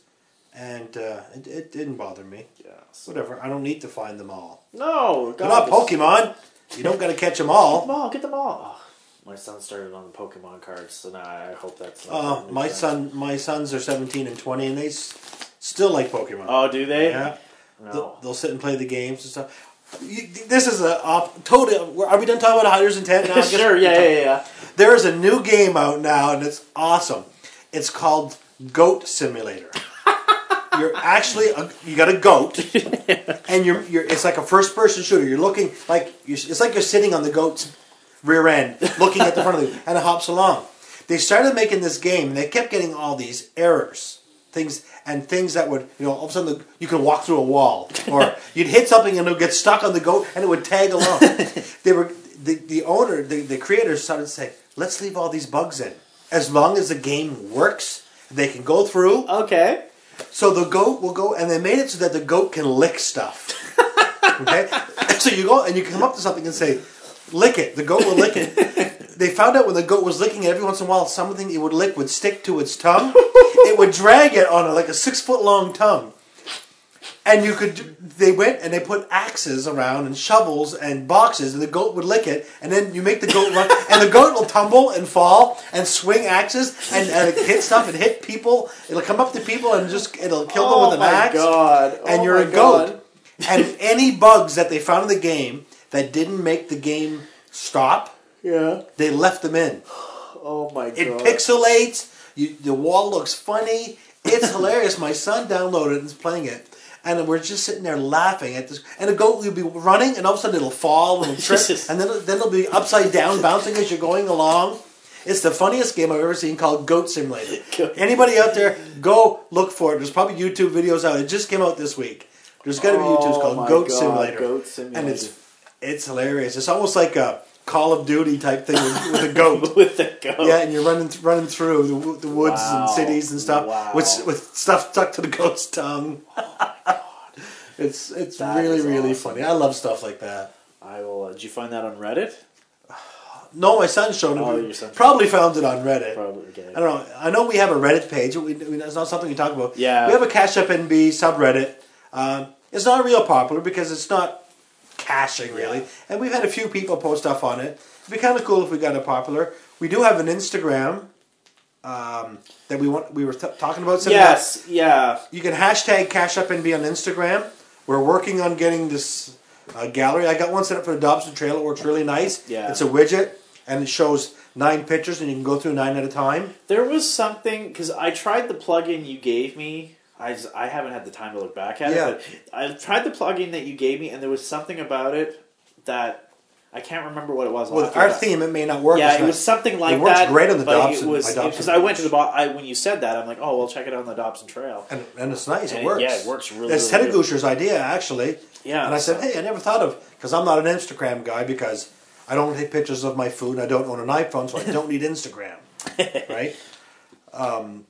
and uh, it, it didn't bother me. Yeah. so- Whatever. I don't need to find them all. No, They're not Pokemon. You don't got to catch them all. Get them all. Get them all. My son started on the Pokemon cards, so now I hope that's. not Uh, my new son, my sons are seventeen and twenty, and they s- still like Pokemon. Oh, do they? yeah, No. they'll, they'll sit and play the games and stuff. You, this is a op, totally. Are we done talking about Hiders Intent now? Sure. Yeah, yeah, yeah. There is a new game out now, and it's awesome. It's called Goat Simulator. you're actually a, you got a goat, and you're you're. It's like a first person shooter. You're looking like you're, it's like you're sitting on the goat's rear end, looking at the front of you, and it hops along. They started making this game, and they kept getting all these errors, things and things that would you know all of a sudden the, you could walk through a wall, or you'd hit something and it would get stuck on the goat, and it would tag along. they were the, the owner, the, the creators started to say, let's leave all these bugs in. As long as the game works, they can go through. Okay. So the goat will go, and they made it so that the goat can lick stuff. okay? So you go and you come up to something and say, lick it. The goat will lick it. They found out when the goat was licking it, every once in a while, something it would lick would stick to its tongue. it would drag it on a, like a six foot long tongue. And you could, they went and they put axes around and shovels and boxes, and the goat would lick it, and then you make the goat run, and the goat will tumble and fall and swing axes and, and hit stuff and hit people. It'll come up to people and just it'll kill them oh with an my axe. god! And oh you're my a goat. God. and any bugs that they found in the game that didn't make the game stop, Yeah. they left them in. Oh my god! It pixelates. You, the wall looks funny. It's hilarious. My son downloaded it and is playing it. And we're just sitting there laughing at this. And a goat will be running, and all of a sudden it'll fall and it'll trip, and then it'll, then it'll be upside down, bouncing as you're going along. It's the funniest game I've ever seen called Goat Simulator. Anybody out there, go look for it. There's probably YouTube videos out. It just came out this week. There's got to be YouTube. It's Oh called Goat God, Simulator. Goat Simulator. And it's it's hilarious. It's almost like a Call of Duty type thing with, with a goat. with the goat. Yeah, and you're running running through the, the woods Wow. and cities and stuff Wow. with with stuff stuck to the goat's tongue. It's it's That really really awesome. funny. I love stuff like that. I will. Uh, did you find that on Reddit? No, my son showed it. Oh, son. Probably found it on Reddit. Probably. Okay. I don't know. I know we have a Reddit page. We, we, it's not something we talk about. Yeah. We have a Cache Up NB subreddit. Um, it's not real popular because it's not really, Yeah. and we've had a few people post stuff on it. It'd be kind of cool if we got it popular. We do have an Instagram um, that we want. We were t- talking about. up. Yes. Yeah. You can hashtag Cache Up NB on Instagram. We're working on getting this uh, gallery. I got one set up for the Dobson Trail. It works really nice. Yeah. It's a widget and it shows nine pictures and you can go through nine at a time. There was something because I tried the plugin you gave me. I, just, I haven't had the time to look back at Yeah. it, but I tried the plugin that you gave me, and there was something about it that I can't remember what it was. I'll have With to our back. theme, it may not work. Yeah, it was something like works that. great on the Dobson- It was because I went to the bo- I, when you said that, I'm like, oh, we'll check it out on the Dobson Trail. and, and it's nice. And It it- works. yeah, it works really, It's really Teddy Gusher's idea actually. Yeah, And I said, hey, I never thought of because I'm not an Instagram guy because I don't take pictures of my food. I don't own an iPhone, so I don't need Instagram. right. Um,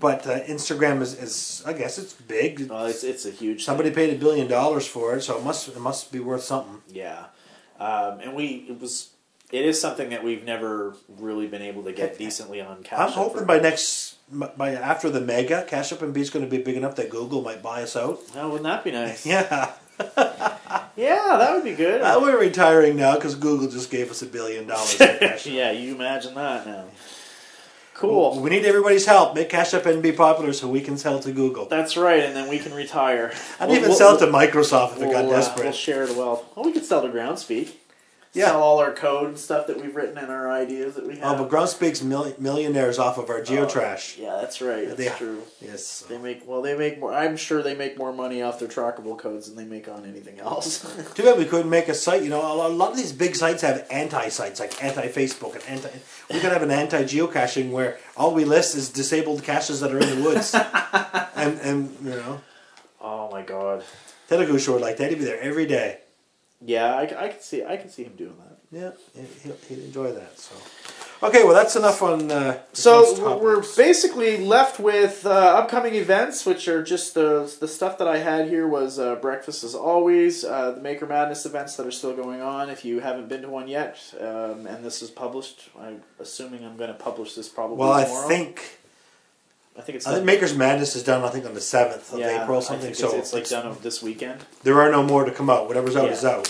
but uh, Instagram is, is, I guess, it's big. Well, it's it's a huge. Somebody paid a billion dollars for it, so it must it must be worth something. Yeah, um, and we it was it is something that we've never really been able to get decently on cash. I'm App hoping by next by after the mega, Cache Up NB is going to be big enough that Google might buy us out. No, wouldn't that be nice? Yeah, Yeah, that would be good. uh, we're retiring now because Google just gave us a billion dollars. for Cash App. yeah, you imagine that now. Cool. We need everybody's help. Make Cache Up NB popular so we can sell to Google. That's right, and then we can retire. I'd We'll- even we'll- sell to Microsoft if it we'll, got uh, desperate. we'll share the wealth. Well, we could sell to Groundspeak. Yeah. Sell all our code and stuff that we've written and our ideas that we have. Oh, have. but Groundspeak's mil- millionaires off of our oh, geotrash. yeah, that's right. That's They- true. Yes. They make well. They make more. I'm sure they make more money off their trackable codes than they make on anything else. Too bad we couldn't make a site. You know, a lot- of these big sites have anti-sites, like anti-Facebook and anti. We could have an anti-geocaching where all we list is disabled caches that are in the woods, and and you know, oh my god. Telugu would like that. He'd be there every day. Yeah, I, I can see. I can see him doing that. Yeah, he- he'll, he'd enjoy that. So, okay, well, that's enough on. Uh, So we're- basically left with uh, upcoming events, which are just the the stuff that I had here was uh, breakfast as always, uh, the Maker Madness events that are still going on. If you haven't been to one yet, um, and this is published, I'm assuming I'm going to publish this probably Well, I think I think it's I think Maker's Madness is done. I think on the seventh of yeah, April, something. So it's, it's like done of this weekend. there are no more to come out. Whatever's out Yeah. is out.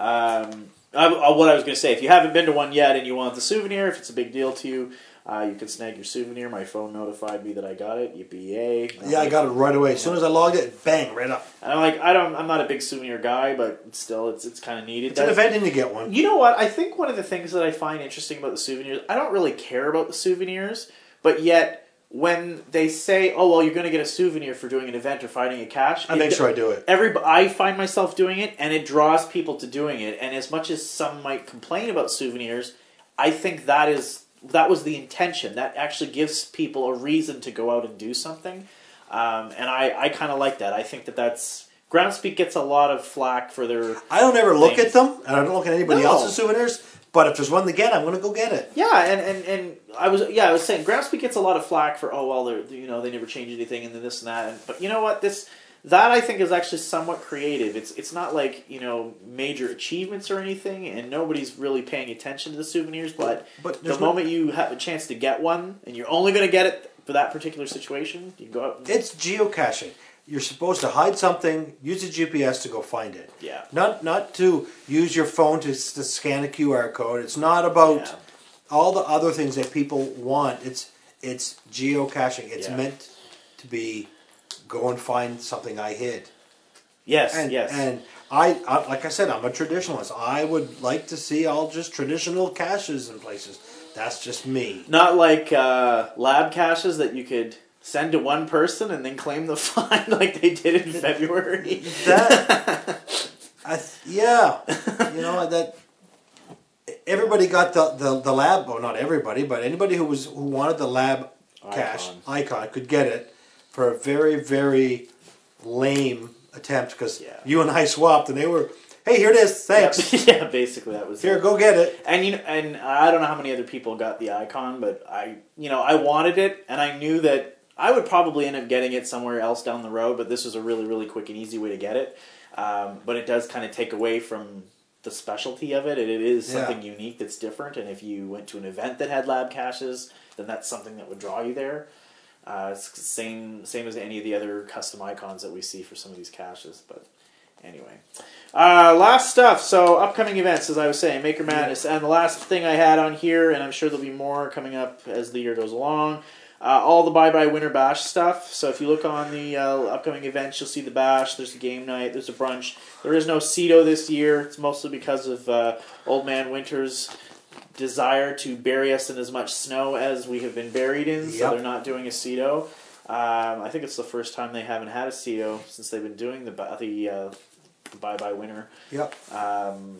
Um, I, I- what I was going to say, if you haven't been to one yet and you want the souvenir, if it's a big deal to you, uh, you can snag your souvenir. My phone notified me that I got it. Yippee! Yeah, I got it right away. As soon as I logged it, bang, right up. And I'm like, I don't, I'm not a big souvenir guy, but still, it's it's kind of needed. It's an That's- event and you get one. You know what? I think one of the things that I find interesting about the souvenirs, I don't really care about the souvenirs, but yet when they say, "Oh well, you're going to get a souvenir for doing an event or finding a cache," I make sure I do it. Every I find myself doing it, and it draws people to doing it. And as much as some might complain about souvenirs, I think that is that was the intention. That actually gives people a reason to go out and do something, um, and I I kind of like that. I think that that's Groundspeak gets a lot of flack for their I don't ever look Things. at them, and I don't look at anybody No. else's souvenirs. But if there's one to get, I'm going to go get it. Yeah, and, and, and I was yeah I was saying Groundspeak gets a lot of flack for oh well they're you know they never change anything and then this and that and, but you know what this that I think is actually somewhat creative. It's it's not like you know major achievements or anything, and nobody's really paying attention to the souvenirs. But, But the no- moment you have a chance to get one, and you're only going to get it for that particular situation, you go out. And, It's geocaching. You're supposed to hide something, use a GPS to go find it. yeah, Not not to use your phone to, to scan a QR code. It's not about Yeah. all the other things that people want. It's it's geocaching. It's Yeah. meant to be go and find something I hid. yes, And yes, and I, I like I said, I'm a traditionalist. I would like to see all just traditional caches in places. That's just me. not like uh, lab caches that you could. Send to one person and then claim the fine like they did in February. That I yeah, you know that everybody got the, the, the lab. Well, not everybody, but anybody who was who wanted the lab Icon. icon could get it for a very very lame attempt because Yeah. you and I swapped and they were, hey, here it is, thanks. Yeah, yeah, basically that was Here, it. go get it. And you know, and I don't know how many other people got the icon, but I, you know, I wanted it, and I knew that I would probably end up getting it somewhere else down the road, but this was a really really quick and easy way to get it. Um, but it does kind of take away from the specialty of it, and it is Yeah. something unique that's different. And if you went to an event that had lab caches, then that's something that would draw you there. Uh, it's same same as any of the other custom icons that we see for some of these caches, but anyway. Uh, last stuff. So upcoming events, as I was saying, Maker Madness, and the last thing I had on here, and I'm sure there'll be more coming up as the year goes along. Uh, all the Bye Bye Winter Bash stuff. So if you look on the uh, upcoming events, you'll see the bash. There's a game night. There's a brunch. There is no CITO this year. It's mostly because of uh, Old Man Winter's desire to bury us in as much snow as we have been buried in. So they're not doing a CITO. Um, I think it's the first time they haven't had a CITO since they've been doing the the uh, Bye Bye Winter. Yep. Um,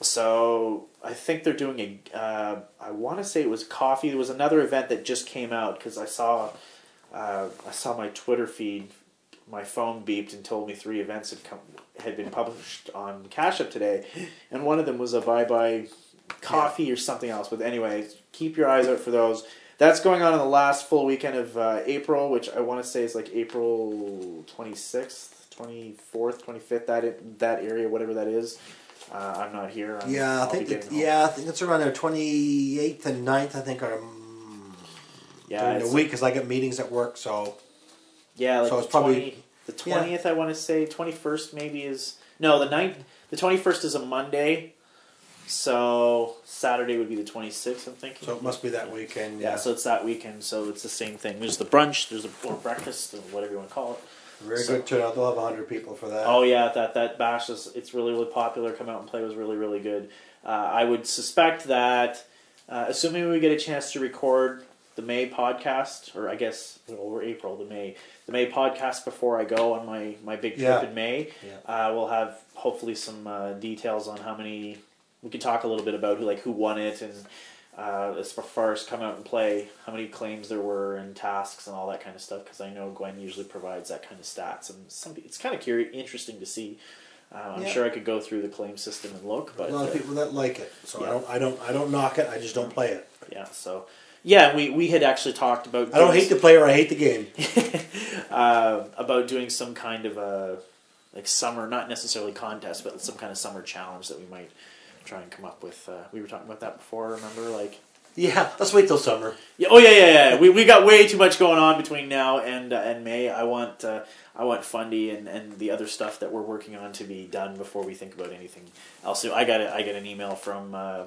so I think they're doing a. Uh, I want to say it was coffee. There was another event that just came out because I saw, uh, I saw my Twitter feed. My phone beeped and told me three events had come had been published on Cache Up today, and one of them was a bye bye coffee or something else. But anyway, keep your eyes out for those. That's going on in the last full weekend of uh, April, which I want to say is like April twenty sixth, twenty fourth, twenty fifth. That that area, whatever that is. Uh, I'm not here. I'm, Yeah, I think it, yeah, I think it's around the twenty eighth and 9th, I think, are um, yeah, during the week because I get meetings at work. So Yeah, like So it's the probably- 20, the twentieth. I want to say twenty first maybe is no the 9th, The twenty first is a Monday, so Saturday would be the twenty sixth. I'm thinking. so it must be that weekend. yeah, so it's that weekend. So it's the same thing. There's the brunch. There's a or breakfast, or whatever you want to call it. Very so- good turnout. They'll have hundred people for that. Oh yeah, that that bash is it's really really popular. Come out and play was really really good. Uh, I would suspect that, uh, assuming we get a chance to record the May podcast, or I guess over April, the May the May podcast before I go on my my big trip Yeah. in May, Yeah. uh, we'll have hopefully some uh, details on how many. We can talk a little bit about who like who won it and. Uh, as far as come out and play, how many claims there were and tasks and all that kind of stuff, because I know Gwen usually provides that kind of stats, and some, it's kind of curious, interesting to see. Uh, I'm Yeah. sure I could go through the claim system and look, but a lot of uh, people that like it. So yeah. I don't, I don't, I don't knock it. I just don't play it. yeah, so yeah, we, we had actually talked about. I don't hate the player. I hate the game. uh, about doing some kind of a like summer, not necessarily contest, but some kind of summer challenge that we might try and come up with. Uh, we were talking about that before. Remember, like Yeah, let's wait till summer. Yeah, oh yeah, yeah, yeah. We, we got way too much going on between now and uh, and May. I want uh, I want Fundy and, and the other stuff that we're working on to be done before we think about anything else. So I got a, I got an email from uh,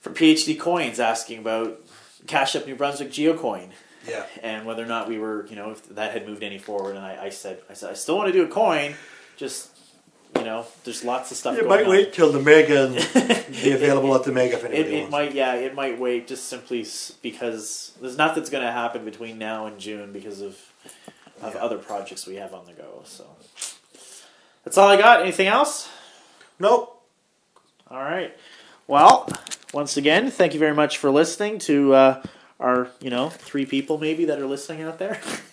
from PhD Coins asking about Cache Up New Brunswick Geocoin Yeah. and whether or not we were you know if that had moved any forward. And I, I said I said I still want to do a coin, just you know there's lots of stuff. Going might on. wait till the mega and be available at the mega if It, anybody it wants. might, yeah, it might wait just simply because there's nothing that's going to happen between now and June because of of Yeah. other projects we have on the go. So that's all I got. Anything else? Nope. All right. Well, once again, thank you very much for listening to uh, our, you know, three people maybe that are listening out there.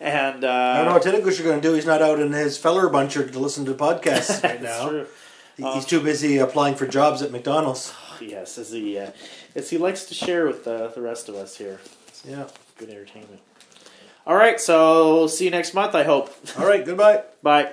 and uh, I don't know what Tinnigus is going to do. He's not out in his feller buncher to listen to podcasts right it's now. true. He- He's too busy applying for jobs at McDonald's. Yes, as he uh, as he likes to share with uh, the rest of us here. Yeah. Good entertainment. All right, so see you next month. I hope. All right. Goodbye. Bye.